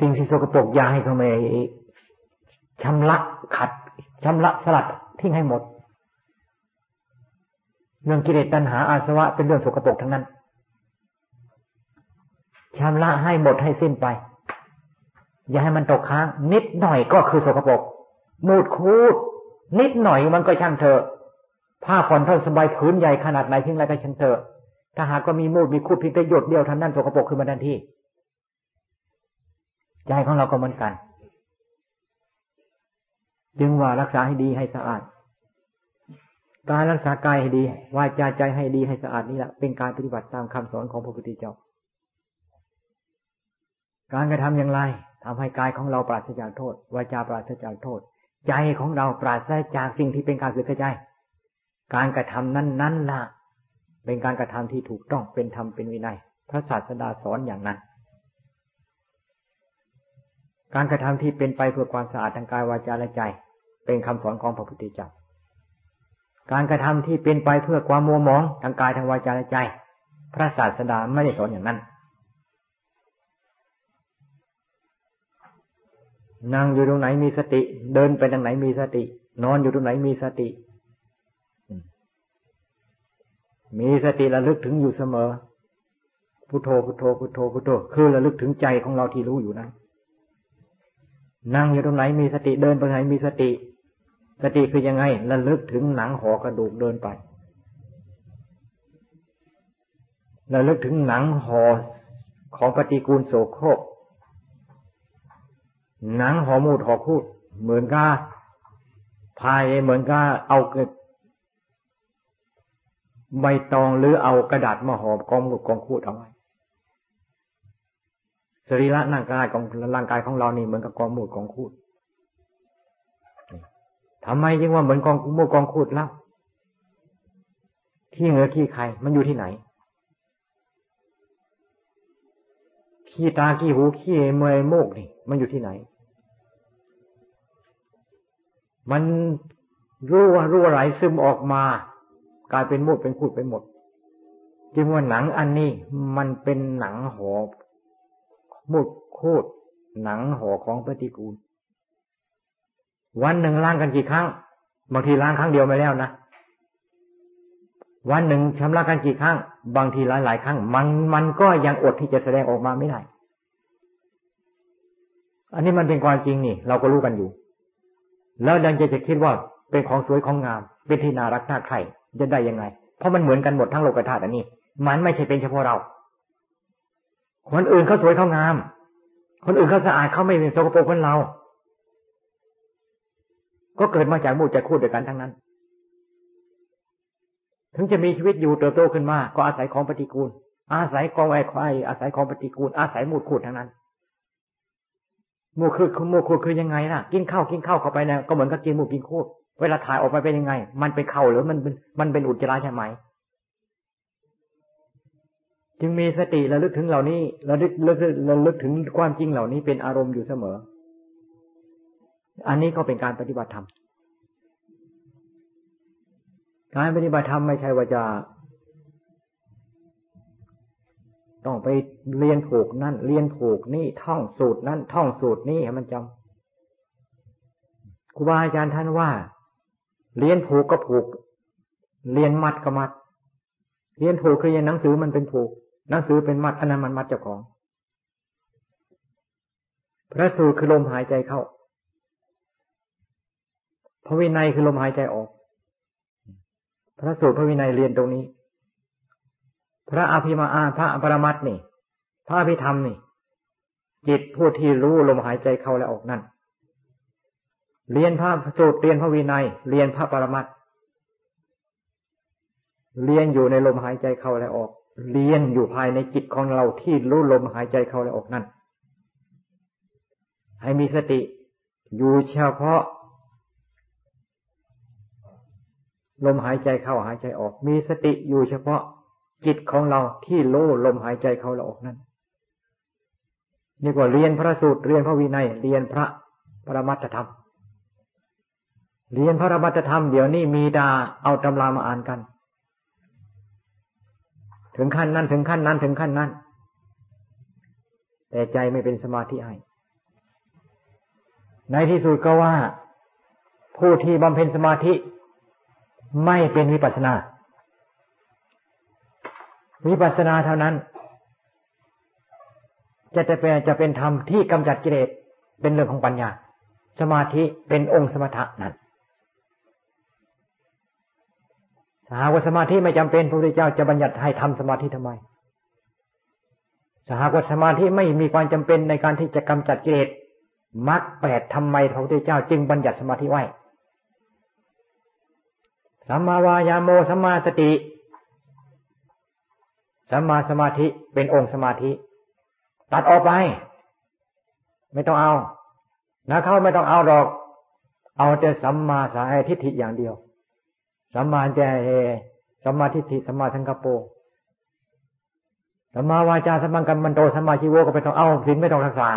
สิ่งที่สกปรกอย่าให้เขาไม่ชำระขัดชำระสลัดทิ้งให้หมด เรื่องกิเลสตัณหาอาสวะเป็นเรื่องสกปรกทั้งนั้นชำระให้หมดให้สิ้นไป อย่าให้มันตกค้าง นิดหน่อยก็คือสกปรกมูดคูด นิดหน่อยมันก็ช่างเถอะผ้าผ่อนเท่าสบายผืนใหญ่ขนาดไหนเพียงไรก็ช่างเถอะถ้าหากก็มีมูดมีคูดเพียงแต่หยดเดียวท่านั้นสกปรกขึ้นมาทันทีใจของเราก็เหมือนกันจึงว่ารักษาให้ดีให้สะอาด การรักษากายให้ดีวาจาใจให้ดีให้สะอาดนี่แหละเป็นการปฏิบัติตามคำสอนของพระพุทธเจ้า การกระทำอย่างไร ทำให้กายของเราปราศจากโทษวาจาปราศจากโทษ ใจของเราปราศจากสิ่งที่เป็นการเสือกใจ การกระทำนั้นนั้นล่ะ เป็นการกระทำที่ถูกต้องเป็นธรรมเป็นวินัย พระศาสดาสอนอย่างนั้น การกระทำที่เป็นไปเพื่อความสะอาดทางกายวาจาและใจ เป็นคำสอนของพระพุทธเจ้าการกระทำที่เป็นไปเพื่อความมัวหมองทางกายทางวาจาและใจ พระศาสดาไม่ได้สอนอย่างนั้น นั่งอยู่ตรงไหนมีสติ เดินไปทางไหนมีสติ นอนอยู่ตรงไหนมีสติ มีสติระลึกถึงอยู่เสมอพุโทโธพุโทโธพุโทโธพุโทโธคือระลึกถึงใจของเราที่รู้อยู่นั้นนั่งอยู่ตรงไหนมีสติเดินไปไหนมีสติ สติคือยังไงระลึกถึงหนังห่อกระดูกเดินไประลึกถึงหนังห่อของปฏิกูลโสโครก หนังห่อมูดห่อคูดเหมือนกับพายเหมือนกับเอาใบตองหรือเอากระดาษมาห่อกองมูดกองคูดเอาไว้สรีระร่างกายของร่างกายของเรานี่เหมือนกับกองมูดกองคูดทำไมจึงว่าเหมือนกองมูดกองคูดล่ะขี้เหงือขี้ไข่มันอยู่ที่ไหนขี้ตาขี้หูขี้เมยโมกนี่ มันอยู่ที่ไหน มันรู้ว่ารู้อะไรซึมออกมา กลายเป็นมูดเป็นคูดไปหมด จึงว่าหนังอันนี้มันเป็นหนังห่อมูดคูดหนังห่อของปฏิกูล วันหนึ่งล้างกันกี่ครั้งบางทีล้างครั้งเดียวไม่แล้วนะวันหนึ่งชำระกันกี่ครั้ง บางทีหลายหลายครั้ง มันมันก็ยังอดที่จะแสดงออกมาไม่ได้ อันนี้มันเป็นความจริงนี่ เราก็รู้กันอยู่ แล้วดังจะจะคิดว่าเป็นของสวยของงาม เป็นที่น่ารักน่าใครจะได้ยังไง เพราะมันเหมือนกันหมดทั้งโลกธาตุอันนี้ มันไม่ใช่เป็นเฉพาะเรา คนอื่นเขาสวยเขางาม คนอื่นเขาสะอาดเขาไม่เป็นโสกโปรกคนเรา ก็เกิดมาจากมูจากคูดด้วยกันทั้งนั้น ถึงจะมีชีวิตอยู่เติบโตขึ้นมา ก็อาศัยของปฏิกูล อาศัยกองไอ้ควายอาศัยของปฏิกูล อาศัยมูดขูดทั้งนั้น มูคือมูขูคือยังไงล่ะ กินข้าวกินข้าวเข้าไปเนี่ยก็เหมือนกับกินมูกินโคูดเวลาถ่ายออกมาเป็นยังไง มันเป็นเข่าหรือมันเป็นมันเป็นอุจจาระใช่ไหม จึงมีสติระลึกถึงเหล่านี้ระลึกระลึกระลึกถึงความจริงเหล่านี้เป็นอารมณ์อยู่เสมอ อันนี้ก็เป็นการปฏิบัติธรรมการปฏิบัติธรรมไม่ใช่ว่าจะ ต้องไปเรียนผูกนั่นเรียนผูกนี่ท่องสูตรนั่นท่องสูตรนี่ให้มันจำครูบาอาจารย์ท่านว่า เรียนผูกก็ผูก เรียนมัดก็มัด เรียนผูกคือยังหนังสือมันเป็นผูก หนังสือเป็นมัดอันนั้นมันมัดเจ้าของ พระสูตรคือลมหายใจเข้าพระวินัยคือลมหายใจออก พระสูตรพระวินัยเรียนตรงนี้ พระอภิมาอาพระปรมัตนี่ พระอภิธรรมนี่ จิตผู้ที่รู้ลมหายใจเข้าและออกนั่นเรียนพระสูตรเรียนพระวินัย เรียนพระปรมัตเรียนอยู่ในลมหายใจเข้าและออก เรียนอยู่ภายในจิตของเราที่รู้ลมหายใจเข้าและออกนั่นให้มีสติอยู่เฉพาะ ลมหายใจเข้าหายใจออก มีสติอยู่เฉพาะ จิตของเราที่โล่ลมหายใจเข้าและออกนั้นนี่กว่าเรียนพระสูตรเรียนพระวินัย เรียนพระปรมัตธรรม เรียนพระปรมัตธรรมเดี๋ยวนี้มีดาเอาตำรามาอ่านกัน ถึงขั้นนั้นถึงขั้นนั้นถึงขั้นนั้น แต่ใจไม่เป็นสมาธิให้ในที่สุดก็ว่า ผู้ที่บำเพ็ญสมาธิ ไม่เป็นวิปัสนา วิปัสนาเท่านั้น จะจะเป็นจะเป็นธรรมที่กำจัดกิเลสเป็นเรื่องของปัญญา สมาธิเป็นองค์สมถะนั้นถ้าหากว่าสมาธิไม่จำเป็นพระพุทธเจ้าจะบัญญัติให้ทำสมาธิทำไมถ้าหากว่าสมาธิไม่มีความจำเป็นในการที่จะกำจัดกิเลสมรรคแปดทำไมพระพุทธเจ้าจึงบัญญัติสมาธิไว้สัมมาวายาโมสัมมาสติ สัมมาสมาธิเป็นองค์สมาธิ ตัดออกไป ไม่ต้องเอานะเข้าไม่ต้องเอาหรอก เอาแต่สัมมาสาทิฏฐิอย่างเดียว สัมมาแจเฮสัมมาทิฏฐิสัมมาสังกปรสัมมาวาจาสัมมากัมมันโตสัมมาชีโวก็ไม่ต้องเอาสินไม่ต้องรักษา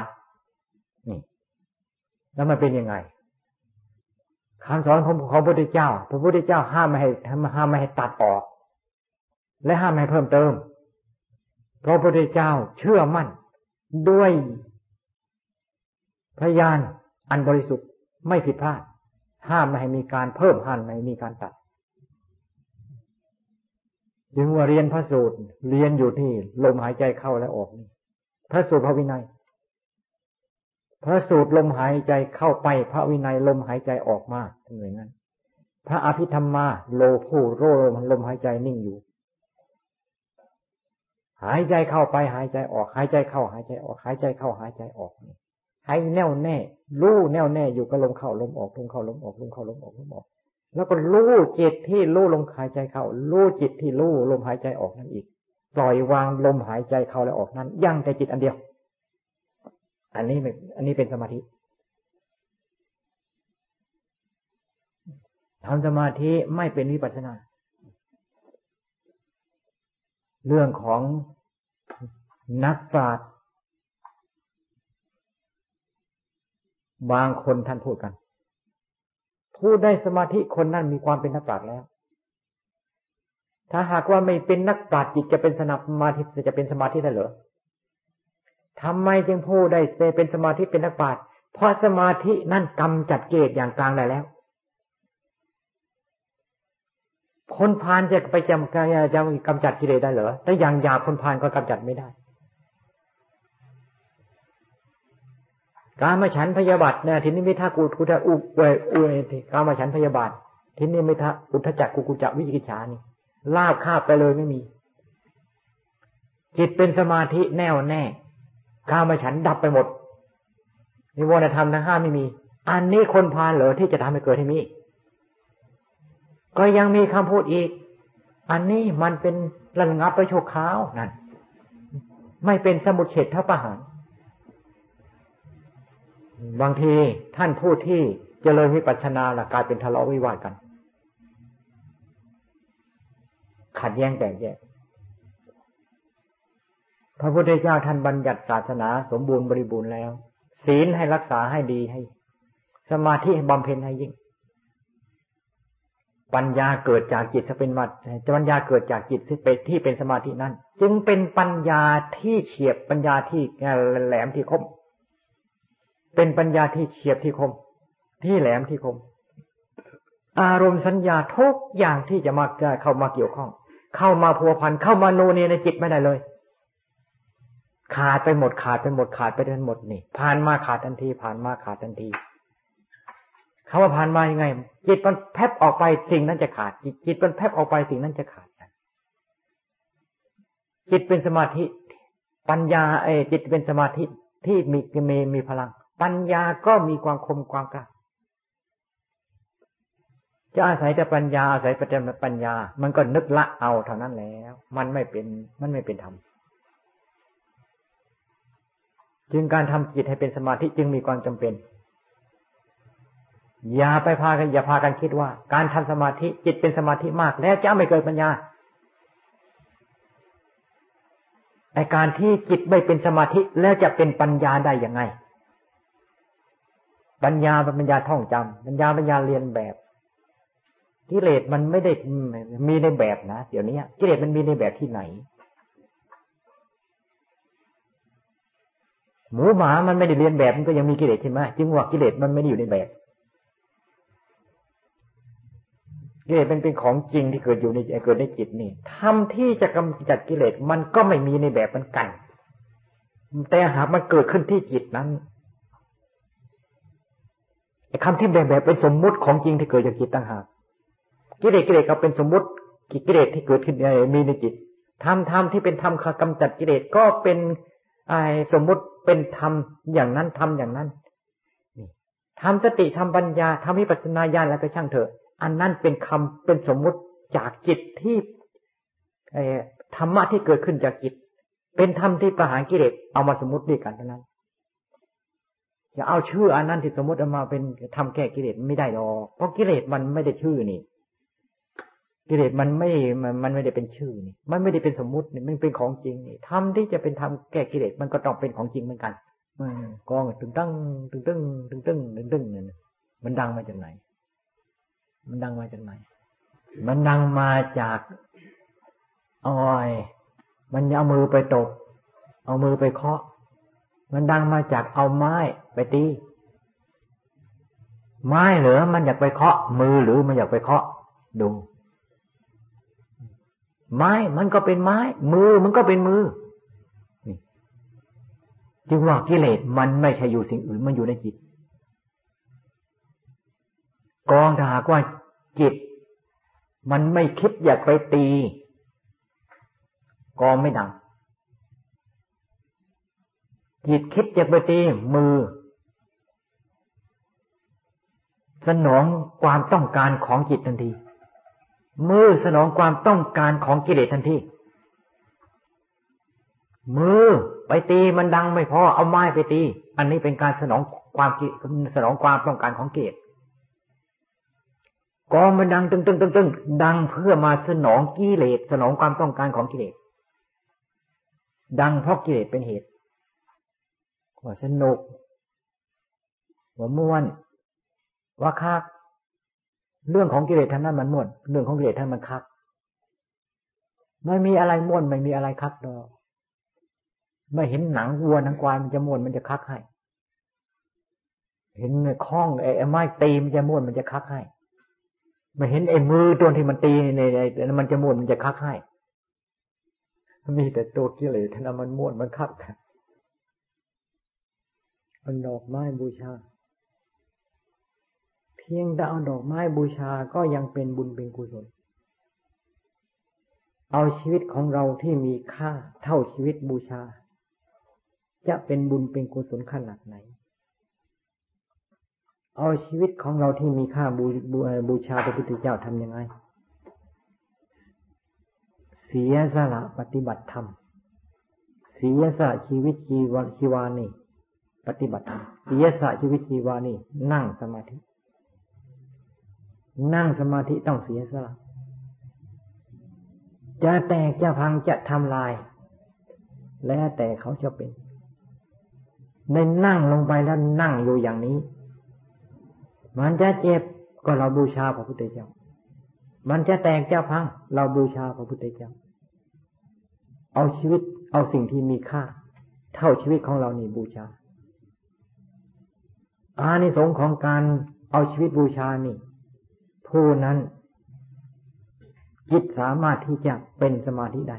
นี่ แล้วมันเป็นยังไงคำสอนของของพระพุทธเจ้า พระพุทธเจ้าห้ามไม่ให้ห้ามไม่ให้ตัดออก และห้ามไม่ให้เพิ่มเติม พราะพระพุทธเจ้าเชื่อมั่น ด้วยพยานอันบริสุทธิ์ไม่ผิดพลาด ห้ามไม่ให้มีการเพิ่มห้ามไม่ให้มีการตัดจึงว่าเรียนพระสูตรเรียนอยู่ที่ลมหายใจเข้าและออกนี่พระสูตรพระวินัย พระสูตรลมหายใจเข้าไปพระวินัยลมหายใจออกมาเหมือนนั้น พระอภิธรรมมาโลผู้โรลมหายใจนิ่งอยู่ หายใจเข้าไปหายใจออกหายใจเข้าหายใจออกหายใจเข้าหายใจออกให้แน่วแน่รู้แน่วแน่อยู่กับลมเข้าลมออกลมเข้าลมออกลมเข้าลมออกลมออก แล้วก็รู้จิตที่รู้ลมหายใจเข้ารู้จิตที่รู้ลมหายใจออกนั่นอีก ปล่อยวางลมหายใจเข้าและออกนั้นยั่งแต่จิตอันเดียว อันนี้อันนี้เป็นสมาธิทำสมาธิไม่เป็นวิปัสนา เรื่องของนักปราชญ์บางคนท่านพูดกันผู้ได้สมาธิคนนั้นมีความเป็นนักปราชญ์แล้ว ถ้าหากว่าไม่เป็นนักปราชญ์จิตจะเป็นสนามาธิจะเป็นสมาธิได้เหรอทำไมจึงผู้ได้เป็นสมาธิเป็นนักปราชญ์เพราะสมาธินั่นกำจัดเกตอย่างกลางได้แล้ว คนพานจะไปจำกายจะกำจัดกิเลสได้เหรอแต่อย่างหยาบคนพานก็กำจัดไม่ได้ การมาฉันพยาบาทเนี่ยทีนี้ไม่ท่ากูกุทะอุเวอุเอการมาฉันพยาบาททีนี้ไม่ท่าอุทจักกุกุจักวิจิกิจฉานี่ลาบคาบไปเลยไม่มี จิตเป็นสมาธิแน่วแน่การมาฉันดับไปหมดนิวรณธรรมทั้งห้าไม่มี อันนี้คนพาลเหรอที่จะทำให้เกิดให้มี ก็ยังมีคำพูดอีก อันนี้มันเป็นระงับไปโชคขาวนั่นไม่เป็นสมุดเฉดทัประหารบางทีท่านผู้ที่เจริญวิปัสสนาละกลายเป็นทะเลาะวิวาทกัน ขัดแย้งแตกแยกพระพุทธเจ้าท่านบัญญัติศาสนาสมบูรณ์บริบูรณ์แล้ว ศีลให้รักษาให้ดีให้ สมาธิบำเพ็ญให้ยิ่ง ปัญญาเกิดจากจิตถ้าเป็นมัดปัญญาเกิดจากจิตที่เป็นที่เป็นสมาธินั้น จึงเป็นปัญญาที่เฉียบปัญญาที่แหลมที่คม เป็นปัญญาที่เฉียบที่คม ที่แหลมที่คม อารมณ์สัญญาทุกอย่างที่จะมาเข้ามาเกี่ยวข้อง เข้ามาพัวพันเข้ามาโนเนในจิตไม่ได้เลย ขาดไปหมดขาดไปหมดขาดไปทั้งหมดนี่ผ่านมาขาดทันทีผ่านมาขาดทันที คาว่าผ่านมายังไง จิตมันแพบออกไปสิ่งนั้นจะขาด จิตจิตมันแพบออกไปสิ่งนั้นจะขาดจิตเป็นสมาธิ ปัญญาเอจิตเป็นสมาธิที่มีมีมีพลัง ปัญญาก็มีความคมความกล้าจะอาศัยแต่ปัญญาอาศัยประเด็นปัญญา มันก็นึกละเอาเท่านั้นแล้ว มันไม่เป็นมันไม่เป็นธรรมจึงการทำจิตให้เป็นสมาธิจึงมีความจำเป็น อย่าไปพากันอย่าพากันคิดว่า การทำสมาธิจิตเป็นสมาธิมาก แล้วจะไม่เกิดปัญญาไอการที่จิตไม่เป็นสมาธิแล้วจะเป็นปัญญาได้ยังไง ปัญญาเป็นปัญญาท่องจำปัญญาปัญญาเรียนแบบกิเลสมันไม่ได้มีในแบบนะเดี๋ยวนี้กิเลสมันมีในแบบที่ไหน หมูหมามันไม่ได้เรียนแบบมันก็ยังมีกิเลสใช่ไหมจึงว่ากิเลสมันไม่ได้อยู่ในแบบ กิเลสเป็นเป็นของจริงที่เกิดอยู่ในเกิดในจิตนี่ทำที่จะกำจัดกิเลสมันก็ไม่มีในแบบมันกัน แต่หากมันเกิดขึ้นที่จิตนั้นคำที่แบบแบบเป็นสมมุติของจริงที่เกิดจากจิตต่างหากกิเลสกิเลสก็เป็นสมมุติกิเลสที่เกิดขึ้นมีในจิตธรรมธรรมที่เป็นธรรมกำจัดกิเลสก็เป็นไอสมมุติเป็นธรรมอย่างนั้นธรรมอย่างนั้นทำสติทำปัญญาทำวิปัสสนาญาณแล้วก็ช่างเถอะ อันนั้นเป็นคำเป็นสมมุติจากจิตที่ธรรมะที่เกิดขึ้นจากจิต เป็นธรรมที่ประหารกิเลสเอามาสมมติด้วยกันเท่านั้นอย่าเอาชื่ออันนั้นที่สมมติเอามาเป็นทำแก้กิเลสไม่ได้หรอกเพราะกิเลสมันไม่ได้ชื่อนี่ กิเลสมันไม่มันไม่ได้เป็นชื่อนี่ มันไม่ได้เป็นสมมุตินี่มันเป็นของจริงนี่ทำที่จะเป็นทำแก้กิเลสมันก็ต้องเป็นของจริงเหมือนกันกองตึงตั้งตึงตึงตึงตึงตึงตึงเนี่ยมันดังมาจากไหน มันดังมาจากไหน มันดังมาจากออย มันเอามือไปตบ เอามือไปเคาะ มันดังมาจากเอาไม้ไปตี ไม้เหลือมันอยากไปเคาะ มือหรือมันอยากไปเคาะ ดู ไม้มันก็เป็นไม้ มือมันก็เป็นมือจึงว่ากิเลสมันไม่ใช่อยู่สิ่งอื่น มันอยู่ในจิต กองถ้าหากว่าจิต มันไม่คิดอยากไปตี กองไม่ดัง จิตคิดอยากไปตีมือ สนองความต้องการของจิตทันที มือสนองความต้องการของกิเลสทันทีมือไปตีมันดังไม่พอเอาไม้ไปตี อันนี้เป็นการสนองความสนองความต้องการของเกต กองมันดังตึงตึงตึงตึงดังเพื่อมาสนองกิเลสสนองความต้องการของกิเลสดังเพราะกิเลสเป็นเหตุว่าสนุกว่าม่วนว่าคักเรื่องของกิเลสท่านนั้นมันม่วน เรื่องของกิเลสท่านมันคักไม่มีอะไรม่วนไม่มีอะไรคักดอกไม่เห็นหนังวัวหนังควายมันจะม่วนมันจะคักให้ เห็นคล้องไอ้ไม้ตีมันจะม่วนมันจะคักให้ ไม่เห็นไอ้มือตัวที่มันตีในในมันจะม่วนมันจะคักให้ มีแต่ตัวกิเลสท่านมันม่วนมันคักมันดอกไม้บูชา เพียงแต่เอาดอกไม้บูชาก็ยังเป็นบุญเป็นกุศล เอาชีวิตของเราที่มีค่าเท่าชีวิตบูชา จะเป็นบุญเป็นกุศลขนาดไหน เอาชีวิตของเราที่มีค่าบูบูบูชาพระพุทธเจ้าทำยังไง เสียสละปฏิบัติธรรม เสียสละชีวิตชีวชีวานี่ ปฏิบัติธรรม เสียสละชีวิตชีวานี่ นั่งสมาธิ นั่งสมาธิต้องเสียสละ จะแตกจะพังจะทำลาย แล้วแต่เขาจะเป็นในนั่งลงไปแล้วนั่งอยู่อย่างนี้ มันจะเจ็บก็เราบูชาพระพุทธเจ้า มันจะแตกเจ้าพัง เราบูชาพระพุทธเจ้า เอาชีวิตเอาสิ่งที่มีค่า เท่าชีวิตของเรานี่บูชา อานิสงส์ของการเอาชีวิตบูชานี่ ผู้นั้นจิตสามารถที่จะเป็นสมาธิได้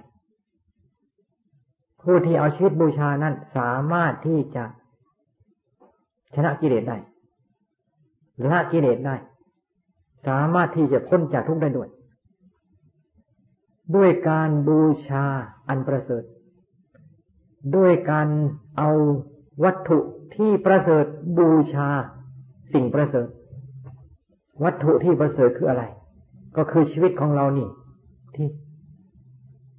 ผู้ที่เอาชีวิตบูชานั้นสามารถที่จะชนะกิเลสได้ ละกิเลสได้ สามารถที่จะพ้นจากทุกข์ได้ด้วย ด้วยการบูชาอันประเสริฐ ด้วยการเอาวัตถุที่ประเสริฐบูชาสิ่งประเสริฐ วัตถุที่ประเสริฐคืออะไร ก็คือชีวิตของเรานี่ ที่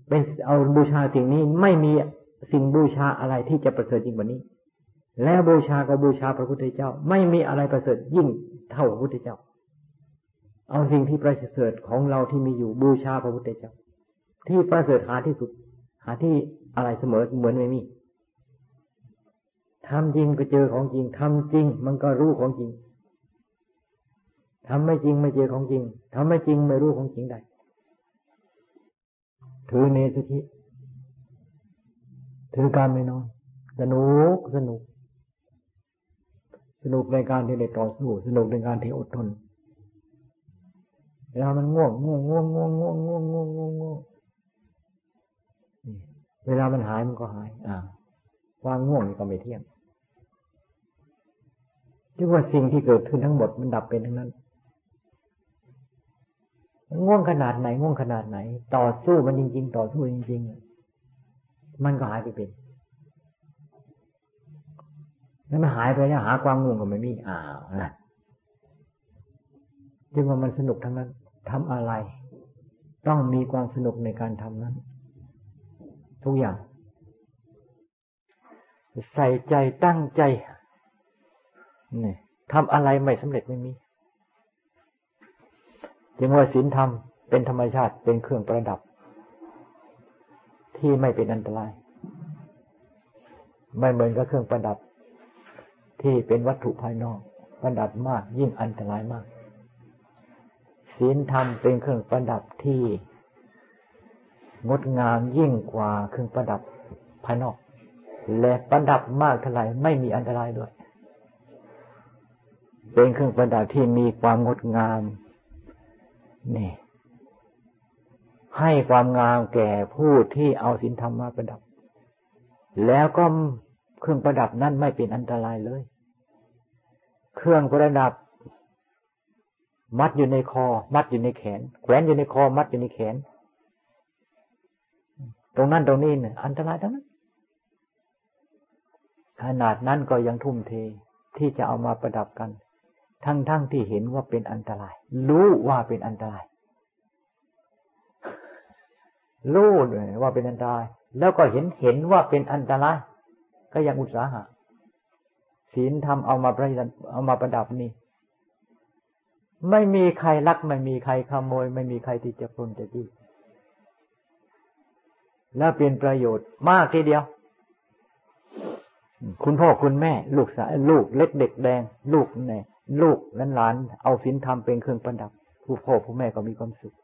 เป็นเอาบูชาสิ่งนี้ไม่มีสิ่งบูชาอะไรที่จะประเสริฐยิ่งกว่านี้ แล้วบูชาก็บูชาพระพุทธเจ้า ไม่มีอะไรประเสริฐยิ่งเท่าพระพุทธเจ้า เอาสิ่งที่ประเสริฐของเราที่มีอยู่บูชาพระพุทธเจ้า ที่ประเสริฐหาที่สุด หาที่อะไรเสมอเหมือนไม่มีทำจริงก็เจอของจริงทำจริง มันก็รู้ของจริงทำไม่จริงไม่เจอของจริงทำไม่จริงไม่รู้ของจริงได้ถือเนสธิถือการไม่นอนสนุกสนุก สนุกในการที่ได้ต่อสู้ สนุกในการที่อดทนเวลามันง่วงง่วงง่วงง่วงง่วงง่วงง่วงง่วงง่วงเวลามันหายมันก็หาย อ่าความง่วงก็ไม่เที่ยงที่ว่าสิ่งที่เกิดขึ้นทั้งหมดมันดับเป็นทั้งนั้นง่วงขนาดไหนง่วงขนาดไหน ต่อสู้มันจริง ๆ ต่อสู้จริง ๆ มันก็หายไปเป็น แล้วมันหายไปแล้วหาความง่วงก็ไม่มีอ้าวนะจึงว่ามันสนุกทั้งนั้นทำอะไร ต้องมีความสนุกในการทำนั้น ทุกอย่าง ใส่ใจตั้งใจนี่ทำอะไรไม่สำเร็จไม่มีจึงว่าศีลธรรมเป็นธรรมชาติเป็นเครื่องประดับ ที่ไม่เป็นอันตราย ไม่เหมือนกับเครื่องประดับ ที่เป็นวัตถุภายนอก ประดับมากยิ่งอันตรายมาก ศีลธรรมเป็นเครื่องประดับที่งดงามยิ่งกว่าเครื่องประดับภายนอก และประดับมากเท่าไหร่ไม่มีอันตรายด้วย เป็นเครื่องประดับที่มีความงดงามนี่ให้ความงามแก่ผู้ที่เอาสินธรรมมาประดับ แล้วก็ เครื่องประดับนั้นไม่เป็นอันตรายเลย เครื่องประดับ มัดอยู่ในคอ มัดอยู่ในแขน แขวนอยู่ในคอ มัดอยู่ในแขน ตรงนั้นตรงนี้เนี่ยอันตรายทั้งนั้น ขนาดนั้นก็ยังทุ่มเทที่จะเอามาประดับกัน ทั้งๆทที่เห็นว่าเป็นอันตราย รู้ว่าเป็นอันตราย รู้เลยว่าเป็นอันตราย แล้วก็เห็นเห็นว่าเป็นอันตราย ก็ยังอุตสาหะศีลทำเอามาประดับเอามาประดับนี่ไม่มีใครลักไม่มีใครขโมย ไม่มีใครที่จะปล้นจะจี้แล้วเป็นประโยชน์มากทีเดียว คุณพ่อคุณแม่ ลูกสาวลูกเล็กเด็กแดง ลูกเนี่ยลูกหลานเอาสินทำเป็นเครื่องประดับ ผู้พ่อผู้แม่ก็มีความสุข